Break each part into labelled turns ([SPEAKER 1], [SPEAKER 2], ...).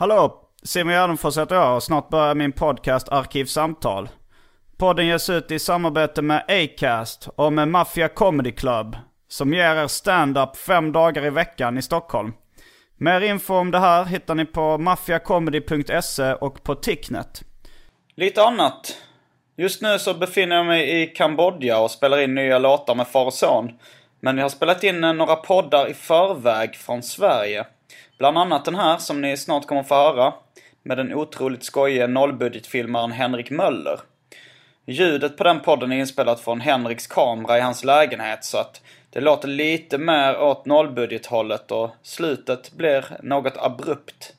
[SPEAKER 1] Hallå! Simon Gärdenfors heter jag och snart börjar min podcast Arkivsamtal. Podden ges ut i samarbete med Acast och med Mafia Comedy Club som ger er stand-up fem dagar i veckan i Stockholm. Mer info om det här hittar ni på mafiacomedy.se och på Ticknet. Lite annat. Just nu så befinner jag mig i Kambodja och spelar in nya låtar med far och son. Men jag har spelat in några poddar i förväg från Sverige. Bland annat den här som ni snart kommer få höra. Med den otroligt skojige nollbudgetfilmaren Henrik Möller. Ljudet på den podden är inspelat från Henriks kamera i hans lägenhet så att det låter lite mer åt nollbudgethållet och slutet blir något abrupt.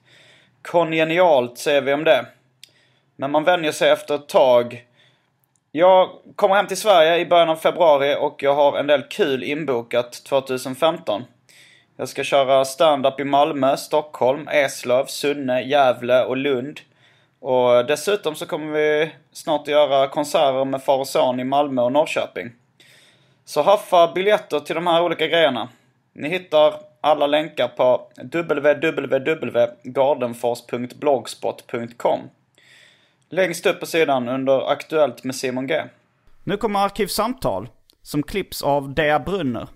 [SPEAKER 1] Kongenialt säger vi om det. Men man vänjer sig efter ett tag. Jag kommer hem till Sverige i början av februari och jag har en del kul inbokat 2015. Jag ska köra stand-up i Malmö, Stockholm, Eslöv, Sunne, Gävle och Lund. Och dessutom så kommer vi snart att göra konserter med far och son i Malmö och Norrköping. Så haffa biljetter till de här olika grejerna. Ni hittar alla länkar på www.gardenfors.blogspot.com Längst upp på sidan under Aktuellt med Simon G. Nu kommer Arkivsamtal, som klipps av Dea Brunner.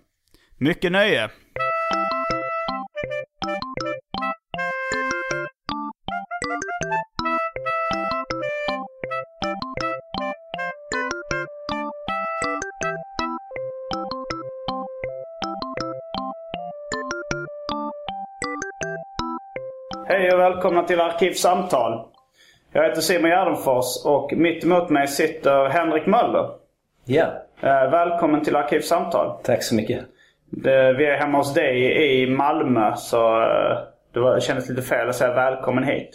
[SPEAKER 1] Mycket nöje! Välkomna till Arkivsamtal. Jag heter Simon Gärdenfors och mitt emot mig sitter Henrik Möller.
[SPEAKER 2] Ja.
[SPEAKER 1] Eh, välkommen till Arkivsamtal.
[SPEAKER 2] Tack så mycket.
[SPEAKER 1] Det, vi är hemma hos dig i Malmö så eh, det, var, det kändes lite fel att säga välkommen hit.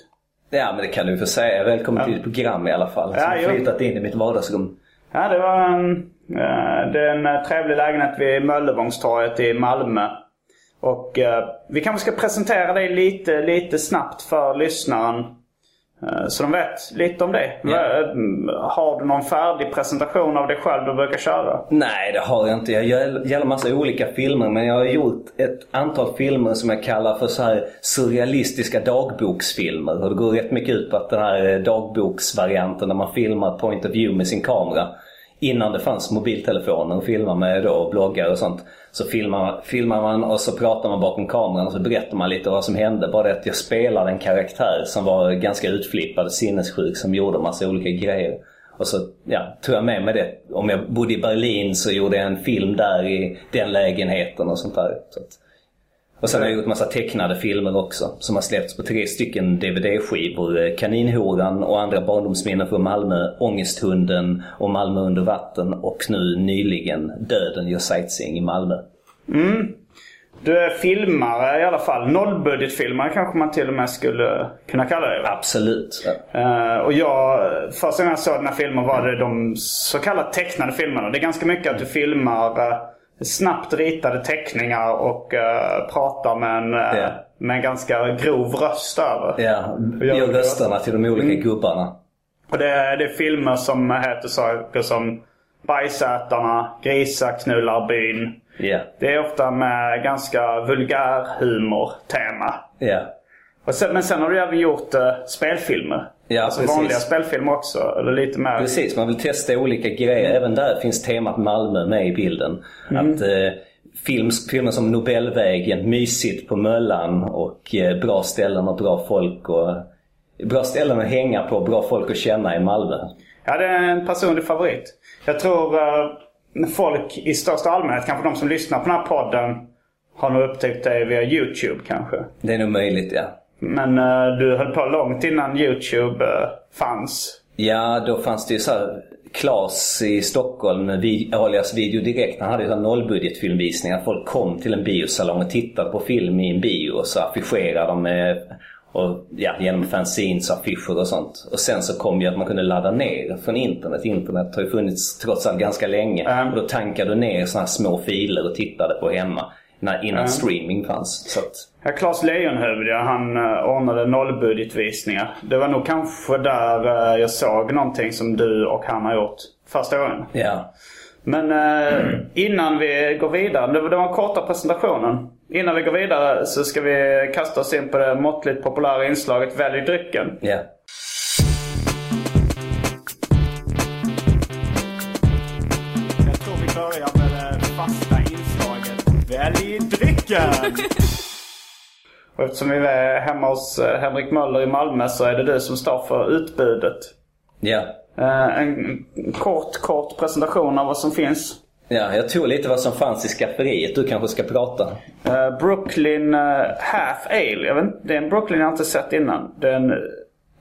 [SPEAKER 2] Ja men det kan du få säga. Välkommen till ditt program i alla fall. Som ja, har flyttat in i mitt vardagsrum.
[SPEAKER 1] Ja det var en, eh, det är en trevlig lägenhet vid Möllevångstorget i Malmö. Och eh, vi kanske ska presentera dig lite, lite snabbt för lyssnaren. Eh, så de vet lite om dig. Yeah. Har du någon färdig presentation av dig själv du brukar köra?
[SPEAKER 2] Nej det har jag inte. Jag gör, gör en massa olika filmer men jag har gjort ett antal filmer som jag kallar för så här surrealistiska dagboksfilmer. Och det går rätt mycket ut på att den här dagboksvarianten när man filmar point of view med sin kamera innan det fanns mobiltelefoner att filma med då och bloggar och sånt. Så filmar, filmar man och så pratar man bakom kameran och så berättar man lite vad som hände. Bara det att jag spelade en karaktär som var ganska utflippad, sinnessjuk, som gjorde massa olika grejer. Och så ja, tog jag med mig det. Om jag bodde i Berlin så gjorde jag en film där i den lägenheten och sånt där. Så att, och sen har jag gjort massa tecknade filmer också som har släppts på tre stycken DVD-skivor. Kaninhoran och andra barndomsminnen från Malmö, Ångesthunden och Malmö under vatten och nu nyligen Döden gör sightseeing i Malmö.
[SPEAKER 1] Mm. Du är filmare i alla fall. Nollbudgetfilmare kanske man till och med skulle kunna kalla det.
[SPEAKER 2] Absolut.
[SPEAKER 1] Ja. Uh, och jag, första gången jag såg den här filmen var det de så kallade tecknade filmerna. Det är ganska mycket att du filmar uh, snabbt ritade teckningar och uh, pratar med en, uh, yeah. med en ganska grov röst över.
[SPEAKER 2] Ja, gör rösterna till de olika mm. gubbarna.
[SPEAKER 1] Och det, är, det är filmer som heter saker som Bajsätarna, Grisaknullarbyn.
[SPEAKER 2] Yeah.
[SPEAKER 1] Det är ofta med ganska vulgär humor-tema.
[SPEAKER 2] Yeah.
[SPEAKER 1] Sen, men sen har du även gjort uh, spelfilmer.
[SPEAKER 2] Ja,
[SPEAKER 1] alltså
[SPEAKER 2] precis.
[SPEAKER 1] vanliga spelfilmer också. Eller lite mer.
[SPEAKER 2] Precis, man vill testa olika grejer. Även där finns temat Malmö med i bilden. Mm. Att eh, film, filmer som Nobelvägen, Mysigt på Möllan och eh, bra ställen och bra folk. Och, bra ställen att hänga på, bra folk att känna i Malmö.
[SPEAKER 1] Ja, det är en personlig favorit. Jag tror uh, folk i största allmänhet, kanske de som lyssnar på den här podden, har nog upptäckt dig via YouTube kanske.
[SPEAKER 2] Det är nog möjligt, ja.
[SPEAKER 1] Men uh, du höll på långt innan YouTube uh, fanns.
[SPEAKER 2] Ja, då fanns det ju så här Klas i Stockholm, vi, alias Video Direkt, han hade ju nollbudgetfilmvisningar. Folk kom till en biosalong och tittade på film i en bio och så affischerade de med och, ja, genom fanzines, affischer och sånt. Och sen så kom ju att man kunde ladda ner från internet. Internet har ju funnits trots allt ganska länge.
[SPEAKER 1] Mm.
[SPEAKER 2] Och då tankade du ner såna här små filer och tittade på hemma. När, innan
[SPEAKER 1] Mm.
[SPEAKER 2] streaming fanns. Så att,
[SPEAKER 1] Ja, Claes Lejonhufvud, ja, han uh, ordnade nollbudgetvisningar. Det var nog kanske där uh, jag såg någonting som du och han har gjort första gången.
[SPEAKER 2] ja.
[SPEAKER 1] Men eh, innan vi går vidare, det var den korta presentationen. Innan vi går vidare så ska vi kasta oss in på det måttligt populära inslaget Välj drycken.
[SPEAKER 2] Ja.
[SPEAKER 1] Drycken! Och eftersom vi är hemma hos eh, Henrik Möller i Malmö så är det du som står för utbudet.
[SPEAKER 2] Ja.
[SPEAKER 1] Eh, en kort, kort presentation av vad som finns.
[SPEAKER 2] Ja, jag tog lite vad som fanns i skafferiet. Du kanske ska prata?
[SPEAKER 1] Eh, Brooklyn Half Ale. Jag vet inte, det är en Brooklyn jag inte sett innan. Det är en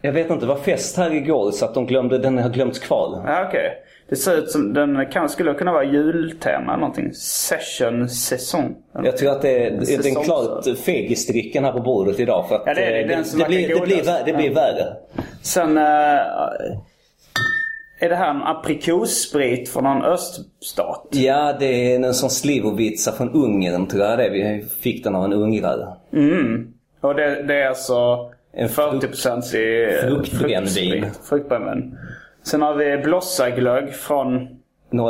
[SPEAKER 2] Jag vet inte, det var fest här igår så att de glömde, den har glömts kvar.
[SPEAKER 1] Ja, okej. Det ser ut som den kan, skulle kunna vara jultema eller någonting. Session, säsong.
[SPEAKER 2] Jag tror att det är, det är
[SPEAKER 1] Säsongsöl.
[SPEAKER 2] klart fegisdrycken här på bordet idag. För att
[SPEAKER 1] Ja, det är det.
[SPEAKER 2] eh,
[SPEAKER 1] Den som
[SPEAKER 2] det,
[SPEAKER 1] verkar
[SPEAKER 2] blir, det, blir,
[SPEAKER 1] godast.
[SPEAKER 2] vär- det blir värre.
[SPEAKER 1] Sen eh, är det här en aprikossprit från någon öststat.
[SPEAKER 2] Ja, det är en sån slivovitsa från Ungern tror jag det är. Vi fick den av en ungrare.
[SPEAKER 1] Och det, det är alltså
[SPEAKER 2] En
[SPEAKER 1] 40% i
[SPEAKER 2] fruktbrännvin.
[SPEAKER 1] Fruktbrännvin. Sen har vi blossaglögg från,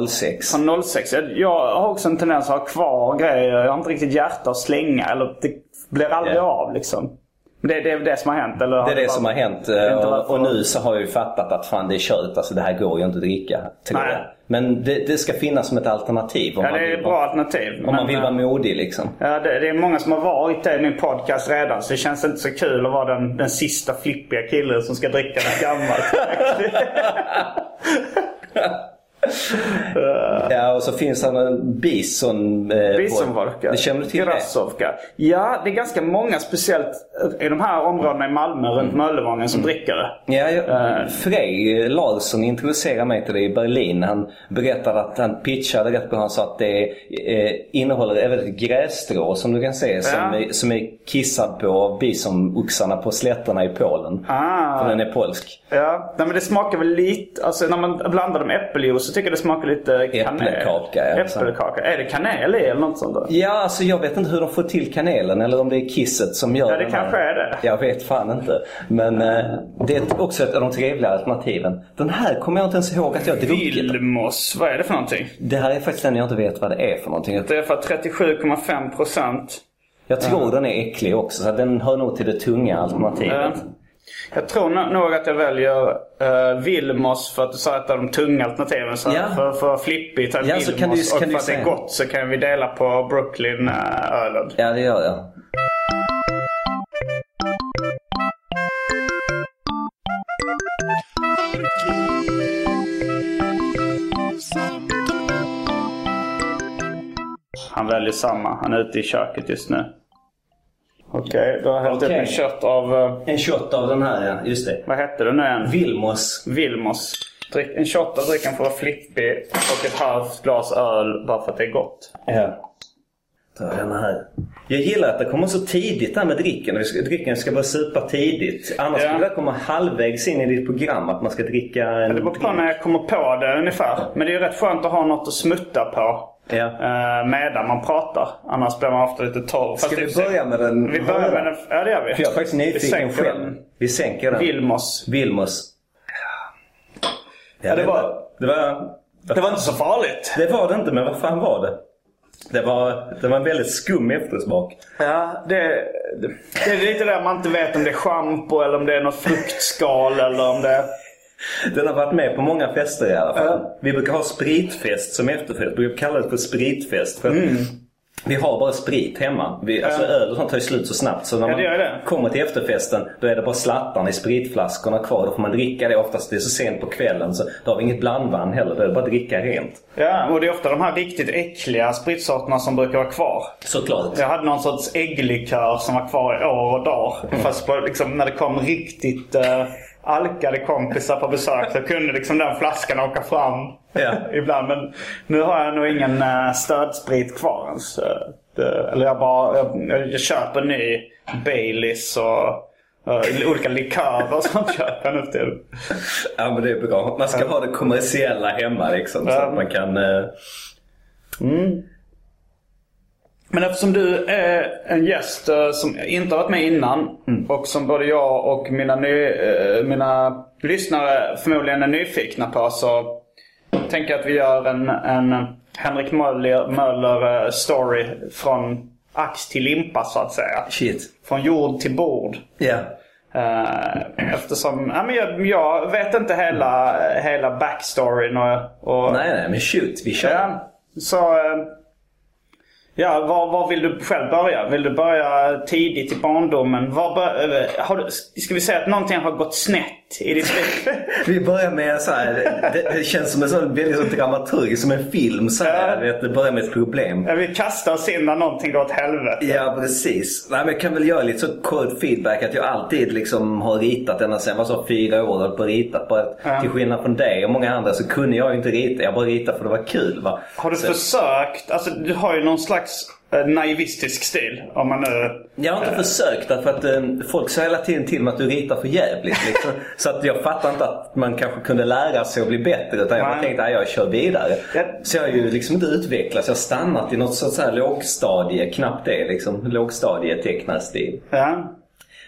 [SPEAKER 2] 06.
[SPEAKER 1] från 06. Jag, jag har också en tendens att ha kvar grejer. Jag har inte riktigt hjärta att slänga. Eller det blir aldrig
[SPEAKER 2] Ja.
[SPEAKER 1] av liksom. Det, det är det som har hänt? Eller
[SPEAKER 2] Det är det
[SPEAKER 1] bara-
[SPEAKER 2] som har hänt.
[SPEAKER 1] Det
[SPEAKER 2] Och, och nu så har jag ju fattat att fan det är kört. Alltså det här går ju inte att dricka. Tror
[SPEAKER 1] Nej.
[SPEAKER 2] jag. Men det, det ska finnas som ett alternativ. Om
[SPEAKER 1] Ja,
[SPEAKER 2] man
[SPEAKER 1] det är ett bra alternativ.
[SPEAKER 2] Om man
[SPEAKER 1] men,
[SPEAKER 2] vill
[SPEAKER 1] eh,
[SPEAKER 2] vara modig liksom.
[SPEAKER 1] Ja, det, det är många som har varit det i min podcast redan. Så det känns inte så kul att vara den, den sista flippiga killen som ska dricka något gammalt.
[SPEAKER 2] Ja, och så finns det en bison... Eh,
[SPEAKER 1] Bisonvodka.
[SPEAKER 2] Det känner du till det?
[SPEAKER 1] Grasovka. Ja, det är ganska många, speciellt i de här områdena i Malmö runt
[SPEAKER 2] Mm.
[SPEAKER 1] Möllevången som dricker det.
[SPEAKER 2] Ja, jag,
[SPEAKER 1] Eh.
[SPEAKER 2] Frej Larsson introducerade mig till det i Berlin. Han berättade att han pitchade rätt bra. Han sa att det eh, innehåller även ett grässtrå som du kan se. Som,
[SPEAKER 1] Ja.
[SPEAKER 2] är, som är kissad på av bisonoxarna på slätterna i Polen.
[SPEAKER 1] Ah.
[SPEAKER 2] För den är polsk.
[SPEAKER 1] Ja, nej, men det smakar väl lite, alltså när man blandar det med äppeljuice tycker det smakar lite kanel.
[SPEAKER 2] Äppelkaka, ja.
[SPEAKER 1] Äppelkaka. Är det kanel i eller något sånt då?
[SPEAKER 2] Ja, alltså jag vet inte hur de får till kanelen eller om det är kisset som gör
[SPEAKER 1] Ja, det
[SPEAKER 2] den här-
[SPEAKER 1] kanske är det.
[SPEAKER 2] Jag vet fan inte. Men eh, det är också ett av de trevliga alternativen. Den här kommer jag inte ens ihåg att jag druckit.
[SPEAKER 1] Vilmos, vad är det för någonting?
[SPEAKER 2] Det här är faktiskt den jag inte vet vad det är för någonting.
[SPEAKER 1] Det är för 37,5 procent.
[SPEAKER 2] Jag tror den är äcklig också, så den hör nog till det tunga alternativet.
[SPEAKER 1] Ja. Jag tror no- nog att jag väljer uh, Vilmos för att du sa ett av de tunga alternativen. Så
[SPEAKER 2] Ja.
[SPEAKER 1] för, för flippigt jag
[SPEAKER 2] Ja,
[SPEAKER 1] Vilmos.
[SPEAKER 2] så kan du-
[SPEAKER 1] och
[SPEAKER 2] kan
[SPEAKER 1] för att det är gott så kan vi dela på Brooklyn-ölen.
[SPEAKER 2] Ja, det gör jag.
[SPEAKER 1] Han väljer samma. Han är ute i köket just nu. Okej, då har jag hällt upp
[SPEAKER 2] Okej.
[SPEAKER 1] en shot av...
[SPEAKER 2] En shot av den här, ja. Just det.
[SPEAKER 1] vad hette det nu igen?
[SPEAKER 2] Vilmos.
[SPEAKER 1] Vilmos. Drick, en shot av drycken får vara flippig och ett halvt glas öl bara för att det är gott.
[SPEAKER 2] Ja. Ta den här. Jag gillar att det kommer så tidigt där med dricken. Drycken ska bara supa tidigt. Annars
[SPEAKER 1] Ja.
[SPEAKER 2] skulle det komma halvvägs in i ditt program att man ska dricka en
[SPEAKER 1] Det beror på när jag kommer på det ungefär. Men det är ju rätt skönt att ha något att smutta på.
[SPEAKER 2] Ja.
[SPEAKER 1] eh, medan man pratar. Annars blir man ofta lite torr.
[SPEAKER 2] Ska vi börja med den
[SPEAKER 1] Vi börjar med den. Ja det gör vi.
[SPEAKER 2] För jag är faktiskt nyfiken själv.
[SPEAKER 1] den.
[SPEAKER 2] Vi sänker den.
[SPEAKER 1] Vilmos.
[SPEAKER 2] Vilmos.
[SPEAKER 1] Ja, det var-
[SPEAKER 2] Det var...
[SPEAKER 1] Det var inte så farligt.
[SPEAKER 2] Det var det inte, men vad fan var det? Det var, det var en väldigt skum eftersmak.
[SPEAKER 1] Ja, det, det, det är lite där man inte vet om det är schampo eller om det är något fruktskal eller om det...
[SPEAKER 2] Den har varit med på många fester i alla fall.
[SPEAKER 1] Ja.
[SPEAKER 2] Vi brukar ha spritfest som efterfest. Vi brukar kalla det för spritfest. För
[SPEAKER 1] Mm.
[SPEAKER 2] Vi har bara sprit hemma. Vi, alltså öl och sånt tar ju slut så snabbt. Så när
[SPEAKER 1] Ja,
[SPEAKER 2] man
[SPEAKER 1] det.
[SPEAKER 2] kommer till efterfesten då är det bara slattarna i spritflaskorna kvar. Då får man dricka det oftast. Det är så sent på kvällen så då har vi inget blandvann heller. Då är det bara att dricka rent.
[SPEAKER 1] Ja, och det är ofta de här riktigt äckliga spritsorterna som brukar vara kvar.
[SPEAKER 2] Såklart.
[SPEAKER 1] Jag hade någon sorts ägglikör som var kvar i år och dagar. Fast på, liksom, när det kom riktigt uh, alkade kompisar på besök så kunde liksom den flaskan åka fram
[SPEAKER 2] Ja.
[SPEAKER 1] ibland. Men nu har jag nog ingen uh, stödsprit kvar ens. Eller jag bara jag, jag köper ny Baileys och uh, olika likörer och sånt köper jag nu till.
[SPEAKER 2] Ja men det är bra. Man ska ha det kommersiella hemma liksom. Så att man kan... eh,
[SPEAKER 1] Men eftersom du är en gäst eh, som inte har varit med innan och som både jag och mina, ny, eh, mina lyssnare förmodligen är nyfikna på så tänker jag att vi gör en, en Henrik Möller, Möller eh, story från ax till limpa så att säga.
[SPEAKER 2] Shit.
[SPEAKER 1] Från jord till bord.
[SPEAKER 2] Ja.
[SPEAKER 1] Eh, eftersom ja, men jag, jag vet inte hela, hela backstoryn och, och
[SPEAKER 2] Nej nej men shoot. Vi kör.
[SPEAKER 1] Ja, så... Ja, var, var vill du själv börja? Vill du börja tidigt i barndomen? Var bör, eh, har du, ska vi säga att någonting har gått snett i ditt?
[SPEAKER 2] Vi börjar med så här, det, det känns som en sån väldigt sån dramaturg, som en film så här.
[SPEAKER 1] Ja.
[SPEAKER 2] Vet, det börjar med ett problem.
[SPEAKER 1] Ja, vi kastar oss in när någonting går åt helvete.
[SPEAKER 2] Ja precis. Nej, men jag kan väl göra lite så kort feedback att jag alltid liksom har ritat ända sedan jag var så fyra år och på ritat. Bara att
[SPEAKER 1] Ja.
[SPEAKER 2] Till skillnad från dig och många andra så kunde jag ju inte rita. Jag bara ritade för det var kul. Va?
[SPEAKER 1] Har du
[SPEAKER 2] så,
[SPEAKER 1] försökt? Alltså du har ju någon slags naivistisk stil. Om man nu...
[SPEAKER 2] Jag har inte försökt därför att eh, folk sa hela tiden till mig att du ritar för jävligt. Liksom. så att jag fattar inte att man kanske kunde lära sig att bli bättre. Utan jag tänkte att jag kör vidare.
[SPEAKER 1] Ja.
[SPEAKER 2] Så jag har ju liksom inte utvecklats. Jag har stannat i något sorts här lågstadie, knappt det liksom. Lågstadietecknarstil.
[SPEAKER 1] Ja.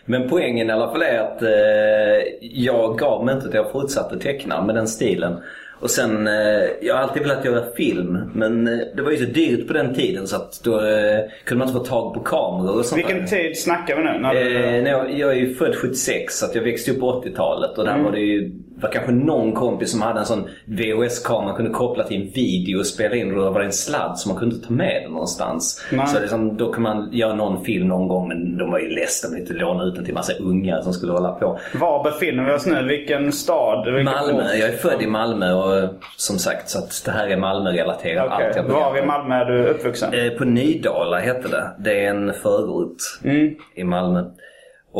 [SPEAKER 2] Men poängen i alla fall är att eh, jag gav mig inte att jag fortsatte teckna med den stilen. Och sen, eh, jag har alltid velat göra film men eh, det var ju så dyrt på den tiden så att då eh, kunde man inte få tag på kameror och sånt
[SPEAKER 1] Vilken
[SPEAKER 2] där.
[SPEAKER 1] tid snackar vi nu? När du...
[SPEAKER 2] Eh, nej, jag, jag är ju född 76 så att jag växte upp på 80-talet och där
[SPEAKER 1] Mm.
[SPEAKER 2] var det ju var kanske någon kompis som hade en sån VHS-kamera man kunde koppla till en video och spela in och då var det en sladd som man kunde ta med den någonstans.
[SPEAKER 1] Nej.
[SPEAKER 2] Så liksom, då kan man göra någon film någon gång men de var ju. De ville inte låna ut den till massa ungar som skulle hålla på.
[SPEAKER 1] Var befinner vi oss nu? Vilken stad? Vilken
[SPEAKER 2] Malmö.
[SPEAKER 1] ort?
[SPEAKER 2] Jag är född i Malmö och som sagt så att det här är Malmö-relaterat. Jag
[SPEAKER 1] Var i. Malmö är du uppvuxen?
[SPEAKER 2] Eh, På Nydala hette det. Det är en förort
[SPEAKER 1] Mm.
[SPEAKER 2] i Malmö.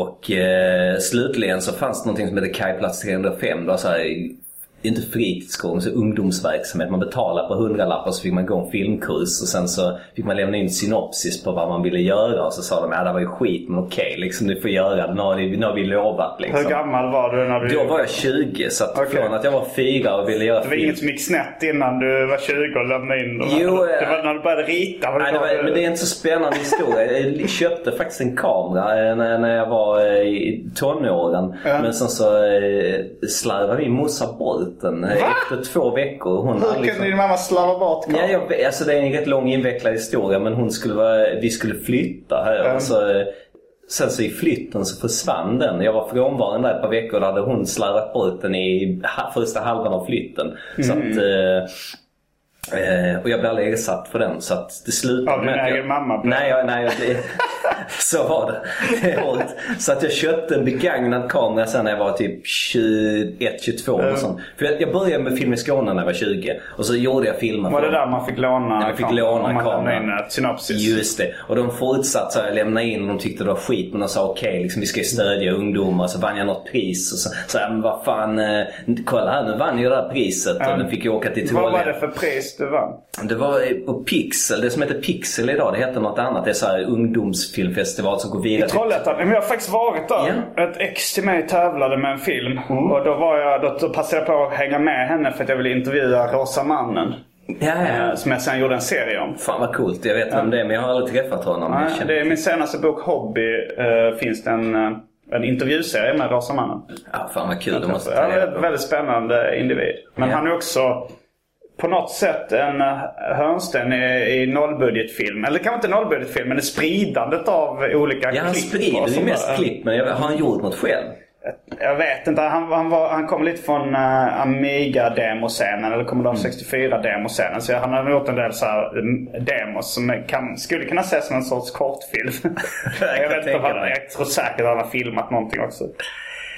[SPEAKER 2] Och eh, slutligen så fanns det någonting som hette Kajplats 305. Det var så här, inte fritidsgård, men så ungdomsverksamhet. Man betalade på hundralappar så fick man gå en filmkurs och sen så fick man lämna in synopsis på vad man ville göra. Och så sa de att det var ju skit men okej, liksom, du får göra det. Nu har vi, nu har vi lovat. Liksom.
[SPEAKER 1] Hur gammal var du när du...
[SPEAKER 2] Då var jag 20 så att
[SPEAKER 1] Okej.
[SPEAKER 2] från att jag var fyra och ville göra
[SPEAKER 1] Det var
[SPEAKER 2] film.
[SPEAKER 1] inget som gick snett innan du var 20 och lämnade in dem?
[SPEAKER 2] Jo,
[SPEAKER 1] det
[SPEAKER 2] eh,
[SPEAKER 1] var när du började rita?
[SPEAKER 2] Nej, det var, men det är inte så spännande historia. Jag köpte faktiskt en kamera eh, när, när jag var eh, i tonåren.
[SPEAKER 1] Ja.
[SPEAKER 2] Men sen så eh, slarvade min morsa bort den eh, efter två veckor. Hon
[SPEAKER 1] Hur kunde
[SPEAKER 2] liksom-
[SPEAKER 1] din mamma slarva bort
[SPEAKER 2] Ja,
[SPEAKER 1] kameran?
[SPEAKER 2] jag, alltså det är en rätt lång invecklad historia men hon skulle vara, vi skulle flytta här.
[SPEAKER 1] Ja.
[SPEAKER 2] Och så, eh, sen så i flytten så försvann den. Jag var frånvarande där ett par veckor och då hade hon slarvat bort den i första halvan av flytten. Så
[SPEAKER 1] Mm.
[SPEAKER 2] att, eh, Eh, och jag blev aldrig ersatt för den så att det slutade
[SPEAKER 1] Av din
[SPEAKER 2] med att
[SPEAKER 1] egen
[SPEAKER 2] jag,
[SPEAKER 1] mamma?
[SPEAKER 2] Nej, jag, nej jag, det, så var det. så att jag köpte en begagnad kamera sen när jag var typ 21-22
[SPEAKER 1] Mm.
[SPEAKER 2] och sånt. För jag, jag började med film i Skåne när jag var 20 och så gjorde jag filmer
[SPEAKER 1] Var det där man fick låna
[SPEAKER 2] Ja, man fick
[SPEAKER 1] kameran?
[SPEAKER 2] låna
[SPEAKER 1] Om man lämnade
[SPEAKER 2] kameran.
[SPEAKER 1] in ett synopsis?
[SPEAKER 2] Just det. Och de fortsatte så här, lämna in och de tyckte det var skit men de sa okej, liksom, vi ska ju stödja ungdomar. Så vann jag något pris och så sa jag, men vad fan, eh, kolla här nu vann jag det här priset och
[SPEAKER 1] Mm.
[SPEAKER 2] den fick jag åka till
[SPEAKER 1] Vad var det för pris du vann?
[SPEAKER 2] Det var på Pixel, det som heter Pixel idag, det heter något annat. Det är så här ungdomsfilmfestival som går
[SPEAKER 1] I
[SPEAKER 2] vidare. till-
[SPEAKER 1] Trollhättan? Men jag har faktiskt varit där.
[SPEAKER 2] Ja.
[SPEAKER 1] Ett ex till mig tävlade med en film.
[SPEAKER 2] Mm.
[SPEAKER 1] Och då, var jag, då, då passade jag på att hänga med henne för att jag ville intervjua Rosa Mannen.
[SPEAKER 2] Ja, ja.
[SPEAKER 1] eh, Som jag sen gjorde en serie om.
[SPEAKER 2] Fan vad coolt. Jag vet vem det är men jag har aldrig träffat honom.
[SPEAKER 1] Nej,
[SPEAKER 2] känner-
[SPEAKER 1] det är min senaste bok Hobby. eh, finns det en, eh, en intervjuserie med Rosa Mannen.
[SPEAKER 2] Ja, fan vad kul. Det måste
[SPEAKER 1] Ja, väldigt spännande individ. Men
[SPEAKER 2] Ja.
[SPEAKER 1] han är också på något sätt en eh, hörnsten i, i nollbudgetfilm. Eller kanske inte nollbudgetfilm, men det spridandet av olika
[SPEAKER 2] Ja, han
[SPEAKER 1] klipp.
[SPEAKER 2] sprider
[SPEAKER 1] och
[SPEAKER 2] ju mest klipp men har han gjort något själv?
[SPEAKER 1] Jag vet inte. Han, han, var, han kom lite från uh, Amiga-demoscenen eller Commodore 64-demoscenen. Så han har gjort en del så här mm, demos som kan, skulle kunna ses som en sorts kortfilm. jag, jag vet inte jag tror säkert att han har filmat någonting också.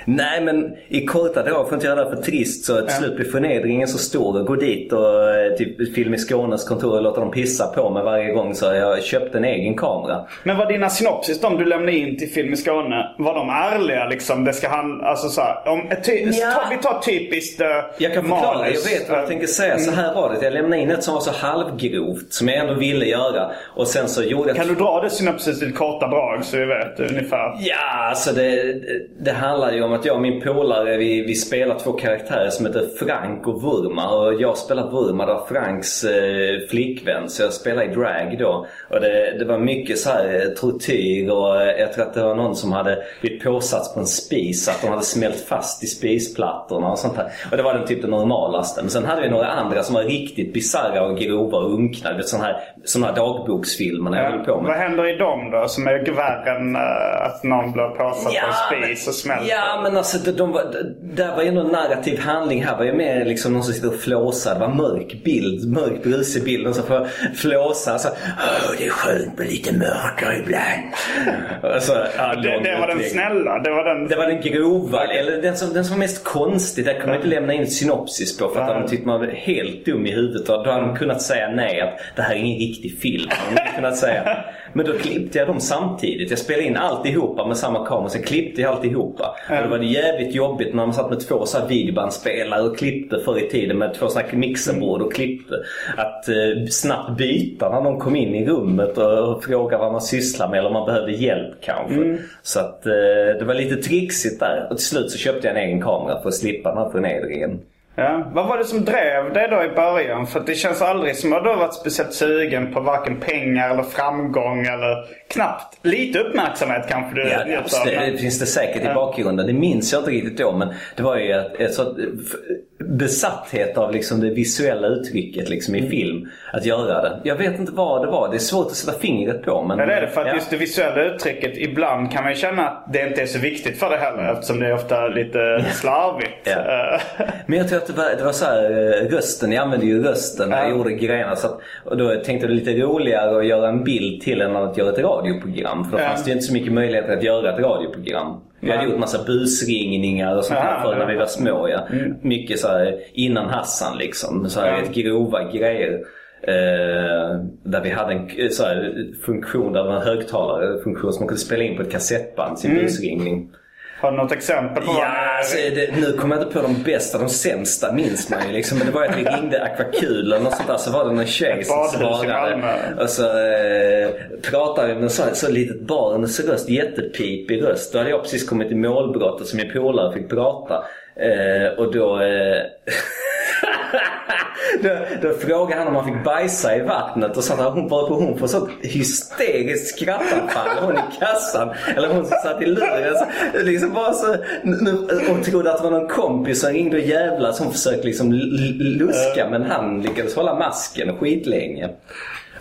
[SPEAKER 2] Nej men i korta drag, för att inte göra det för trist, så till ja. slut blir förnedringen så stor. och Gå dit och eh, typ Film i Skånes kontor och låta dem pissa på mig varje gång. Så jag köpte en egen kamera.
[SPEAKER 1] Men var dina synopsis, de du lämnade in till Film i Skåne, var de ärliga liksom? Det ska han, alltså så här, om, ty, ja. ta, vi tar typiskt uh,
[SPEAKER 2] Jag kan förklara, manus. jag vet vad jag tänker säga. Så här var det. Jag lämnade in ett som var så halvgrovt, som jag ändå ville göra. Och sen så gjorde jag...
[SPEAKER 1] Kan du dra det synopsis i korta drag så vi vet ungefär?
[SPEAKER 2] Ja, alltså det, det handlar ju om att jag och min polare vi, vi spelar två karaktärer som heter Frank och Vurma. Och jag spelar Vurma, det var Franks eh, flickvän. Så jag spelar i drag då. Och det, det var mycket så här eh, tortyr och eh, jag tror att det var någon som hade blivit påsatt på en spis. Att de hade smält fast i spisplattorna och sånt där. Och det var den typ det normalaste. Men sen hade vi några andra som var riktigt bisarra och grova och unkna. Du sådana här, såna här dagboksfilmer jag höll på med.
[SPEAKER 1] Vad händer i dem då som är värre än uh, att någon blir påsatt ja, på en spis och smälter?
[SPEAKER 2] Ja men alltså de var, där var ju ändå narrativ handling. Här var ju mer liksom någon som sitter och flåsar. Det var mörk bild, mörk brusig bild. Någon som får flåsa. Så, det är skönt med lite mörker ibland.
[SPEAKER 1] Alltså, ja, det, det var den snälla? Det var den,
[SPEAKER 2] det var den grova. Eller den som, den som var mest konstig. Där kunde man inte lämna in ett synopsis på. För att de tyckte man var helt dum i huvudet. Då hade de kunnat säga nej. Att det här är ingen riktig film. De kunnat säga. Men då klippte jag dem samtidigt. Jag spelade in alltihopa med samma kamera. Sen klippte jag alltihopa. Mm. Och då var det jävligt jobbigt när man satt med två så här videobandspelare och klippte förr i tiden med två sådana mixerbord och klippte. Att eh, snabbt byta när någon kom in i rummet och, och fråga vad man sysslar med eller om man behövde hjälp kanske. Mm. Så att eh, det var lite trixigt där. Och till slut så köpte jag en egen kamera för att slippa den här förnedringen.
[SPEAKER 1] Ja. Vad var det som drev dig då i början? För det känns aldrig som att du har varit speciellt sugen på varken pengar eller framgång eller knappt lite uppmärksamhet kanske du
[SPEAKER 2] Ja, det, det finns det säkert i bakgrunden. Det minns jag inte riktigt då men det var ju ett, ett sånt besatthet av liksom det visuella uttrycket liksom i mm. film. Att göra det. Jag vet inte vad det var. Det är svårt att sätta fingret på. Men,
[SPEAKER 1] ja, det är det. För att ja. just det visuella uttrycket, ibland kan man ju känna att det inte är så viktigt för det heller. Eftersom det är ofta lite slarvigt. Ja.
[SPEAKER 2] men jag tror att det var, det var så här, eh, rösten. Jag använde ju rösten när jag gjorde grejerna. Så att, och då tänkte jag det lite roligare att göra en bild till än att göra ett radioprogram. För då fanns det ju inte så mycket möjligheter att göra ett radioprogram. Vi hade gjort massa busringningar och sånt här förr när vi var små. Ja. Mm. Mycket så här, innan Hassan liksom. Så här, ja. grova grejer. Eh, där vi hade en så här, funktion, där det var en högtalarfunktion som man kunde spela in på ett kassettband sin mm. busringning.
[SPEAKER 1] Har du något exempel på
[SPEAKER 2] ja, alltså, det, Nu kommer jag inte på de bästa. De sämsta minns man ju. Liksom. Men det var att vi ringde Aquaculen och sånt där. Så var det någon tjej som svarade. Och så eh, pratade vi med så, så litet barns röst. Jättepipig röst. Då hade jag precis kommit i målbrottet som min polare fick prata. Eh, och då... Eh, då, då frågade han om han fick bajsa i vattnet och så att hon bara på hon får sånt hysteriskt skrattanfall. Hon i kassan. Eller hon som satt i luren. Så, liksom bara så, och trodde att det var någon kompis som ringde och jävlas. Hon försökte liksom luska men han lyckades hålla masken skitlänge.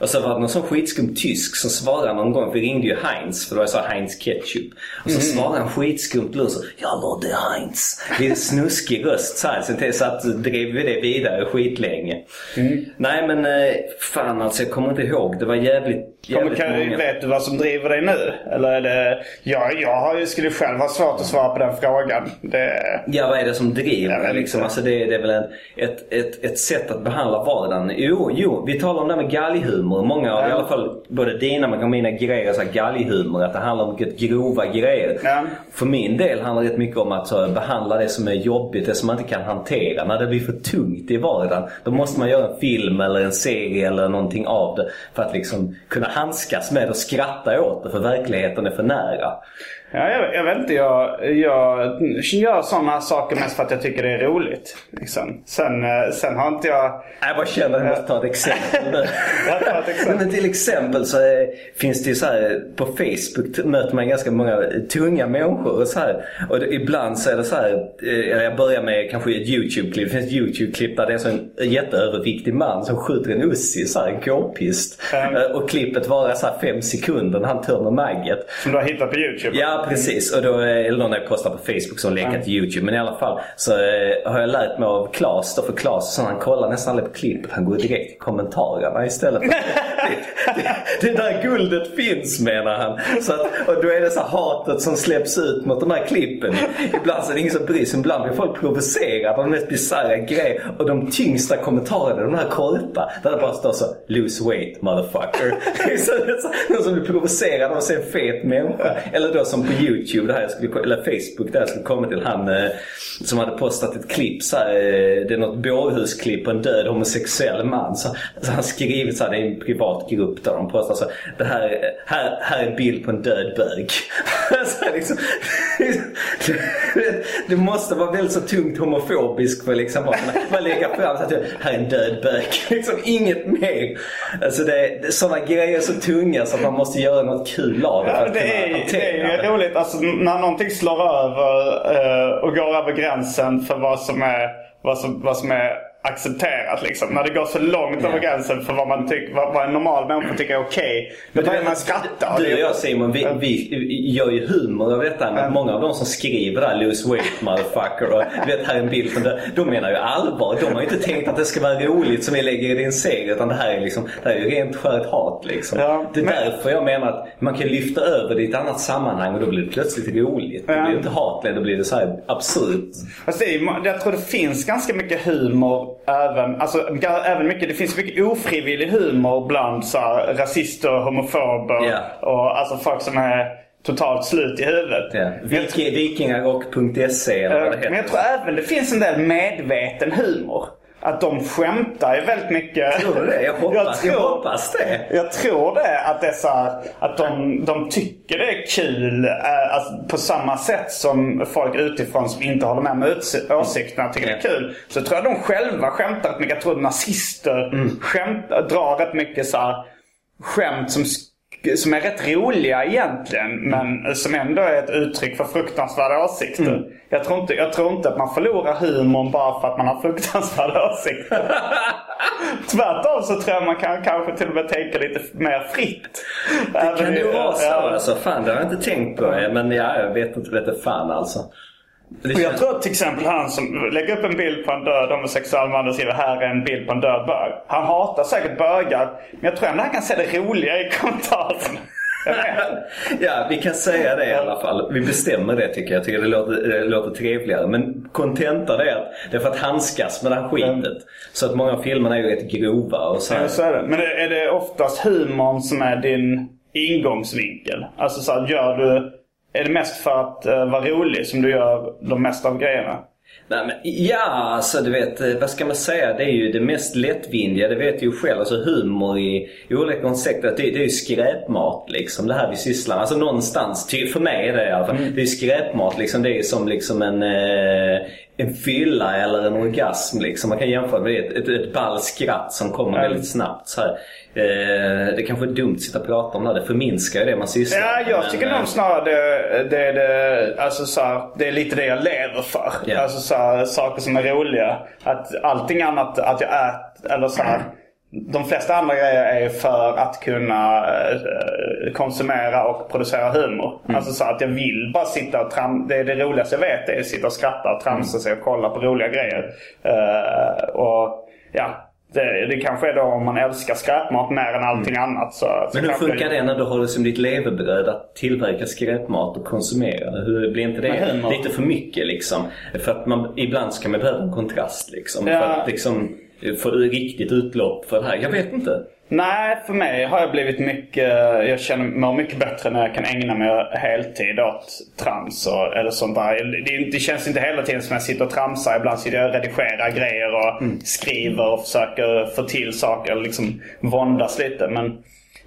[SPEAKER 2] Och så var det någon sån skitskum tysk som svarade någon gång. Vi ringde ju Heinz för det var så Heinz ketchup. Och så mm. svarade han skitskumt lur så Ja, det Heinz. Lite snuskig röst så här. Sen så att drev vi det vidare skitlänge. Mm. Nej men eh, fan alltså jag kommer inte ihåg. Det var jävligt
[SPEAKER 1] Kommer, kan, många. Vet du vad som driver dig nu? Eller är det... Ja, jag skulle själv ha svårt att svara på den frågan. Det...
[SPEAKER 2] Ja, vad är det som driver dig? Liksom? Alltså, det, det är väl en, ett, ett, ett sätt att behandla vardagen. Jo, jo, vi talar om det här med galghumor. Många av, ja. i alla fall både dina och mina grejer, så galghumor. Att det handlar om mycket grova grejer. Ja. För min del handlar det mycket om att så, behandla det som är jobbigt, det som man inte kan hantera. När det blir för tungt i vardagen, då måste man göra en film eller en serie eller någonting av det. För att liksom kunna handskas med och skratta åt det för verkligheten är för nära.
[SPEAKER 1] Ja, jag, jag vet inte. Jag, jag gör sådana saker mest för att jag tycker det är roligt. Liksom. Sen, eh, sen har inte jag...
[SPEAKER 2] Jag bara känner att jag måste ta ett exempel nu. exempel. Men till exempel så är, finns det ju så här, på Facebook möter man ganska många tunga människor. Och så här, och det, ibland så är det så här, eh, jag börjar med kanske ett YouTube-klipp. Det finns YouTube-klipp där det är så en jätteöverviktig man som skjuter en ussi, så här, en k-pist. Mm. Och klippet varar så fem sekunder när han tömmer magget.
[SPEAKER 1] Som du har hittat på YouTube?
[SPEAKER 2] Ja Ja precis. Och då, eller någon jag postar på Facebook som länkar till YouTube. Men i alla fall så eh, har jag lärt mig av Klas då. För Klas så han kollar nästan aldrig på klippet. Han går direkt i kommentarerna istället. För, det, det, det där guldet finns menar han. Så att, och då är det så hatet som släpps ut mot de här klippen. Ibland så är det ingen som bryr sig. Ibland blir folk provocerade av de mest bisarra grejer. Och de tyngsta kommentarerna, de här korta. Där det bara står så “Lose weight motherfucker”. så, så, någon som blir provocerad av att se en fet människa. Eller då som på YouTube, det här jag skulle, eller Facebook där jag skulle komma till. Han eh, som hade postat ett klipp så här, eh, Det är något bårhusklipp på en död homosexuell man. Så, så han skrivit så här, det är en privat grupp där de postar så det här, här, här är en bild på en död bög. så här, liksom, det måste vara väldigt så tungt homofobisk för liksom bara, bara lägga fram så att här är en död bög. Liksom inget mer. Alltså det, det, sådana grejer är så tunga så att man måste göra något kul av det.
[SPEAKER 1] Ja, det, är, det är roligt alltså, när någonting slår över eh, och går över gränsen för vad som är, vad som, vad som är accepterat liksom. När det går så långt över gränsen för vad, man tyck, vad, vad en normal människa tycker är okej. Okay, då börjar man skratta.
[SPEAKER 2] Du och jag Simon, vi, vi gör ju humor av detta. Men många av de som skriver där “Lose weight motherfucker” och vet här är en bild från det. De menar ju allvar. De har ju inte tänkt att det ska vara roligt som vi lägger i din serie. Utan det här är, liksom, det här är ju rent skärt hat liksom. Ja, det är men... därför jag menar att man kan lyfta över det i ett annat sammanhang och då blir det plötsligt roligt. Ja. Det blir inte hat då blir det så här absurt.
[SPEAKER 1] Alltså, jag tror det finns ganska mycket humor även, alltså, även mycket, det finns mycket ofrivillig humor bland så här, rasister, homofober yeah. och alltså folk som är totalt slut i huvudet.
[SPEAKER 2] Yeah. Vikingarock.se eller vad det heter.
[SPEAKER 1] Men jag tror även det finns en del medveten humor. Att de skämtar ju väldigt mycket.
[SPEAKER 2] Tror du det? Jag hoppas, jag tror, jag hoppas det.
[SPEAKER 1] Jag tror det. Att, det är så här, att de, de tycker det är kul äh, alltså, på samma sätt som folk utifrån som inte håller med med åsikterna tycker mm. det är kul. Så tror jag de själva skämtar rätt mycket. Jag tror nazister mm. skämt, drar rätt mycket så här, skämt som som är rätt roliga egentligen. Men som ändå är ett uttryck för fruktansvärda åsikter. Mm. Jag, tror inte, jag tror inte att man förlorar humorn bara för att man har fruktansvärda åsikter. Tvärtom så tror jag man kan kanske till och med tänka lite mer fritt.
[SPEAKER 2] Det Även kan ju vara så. Ja. Alltså, fan, det har jag inte tänkt på. Men ja, jag vet inte. Vet fan alltså.
[SPEAKER 1] Och jag tror till exempel han som lägger upp en bild på en död homosexuell man och skriver här är en bild på en död bög. Han hatar säkert bögar. Men jag tror ändå han kan se det roliga i kommentaren.
[SPEAKER 2] ja, vi kan säga det i alla fall. Vi bestämmer det tycker jag. Jag tycker det låter, det låter trevligare. Men kontentan är att det är för att handskas med det här skitet. Mm. Så att många av filmerna är ju rätt grova och så,
[SPEAKER 1] ja, så är det. Men är det oftast humorn som är din ingångsvinkel? Alltså så här, gör du är det mest för att uh, vara rolig som du gör de mesta av grejerna?
[SPEAKER 2] Nej, men, ja, alltså du vet, eh, vad ska man säga? Det är ju det mest lättvindiga, det vet du ju själv. Alltså humor i, i olika koncept. Det, det är ju skräpmat liksom, det här vi sysslar med. Alltså någonstans, ty, för mig är det i alla fall. Mm. Det är ju skräpmat liksom. Det är som liksom en, eh, en fylla eller en orgasm liksom. Man kan jämföra med det. Ett, ett, ett ball skratt som kommer mm. väldigt snabbt. Så här. Eh, det kanske är dumt att sitta och prata om det. Det förminskar ju det man sysslar
[SPEAKER 1] med. Ja, jag tycker nog eh, snarare det, det, det, alltså så här, det är lite det jag lever för. Yeah. Alltså så här, saker som är roliga. Att allting annat, att jag äter, eller så här, De flesta andra grejer är för att kunna eh, konsumera och producera humor. Mm. Alltså så att jag vill bara sitta och tramsa. Det, är det roligaste jag vet är att sitta och skratta och tramsa sig och kolla på roliga grejer. Uh, och ja, det, det kanske är då om man älskar skräpmat mer än allting mm. annat. Så,
[SPEAKER 2] Men hur funkar det när du har det som ditt levebröd att tillverka skräpmat och konsumera det? Hur blir inte det lite för mycket liksom? För att man, ibland ska man behöva en kontrast liksom. Ja. För att liksom få riktigt utlopp för det här. Jag vet inte.
[SPEAKER 1] Nej, för mig har jag blivit mycket... Jag känner mig mycket bättre när jag kan ägna mig heltid åt trams och, eller sånt där. Det, det, känns inte hela tiden som jag sitter och tramsar. Ibland sitter jag och redigerar grejer och mm. skriver och försöker få till saker. Liksom våndas lite. Men,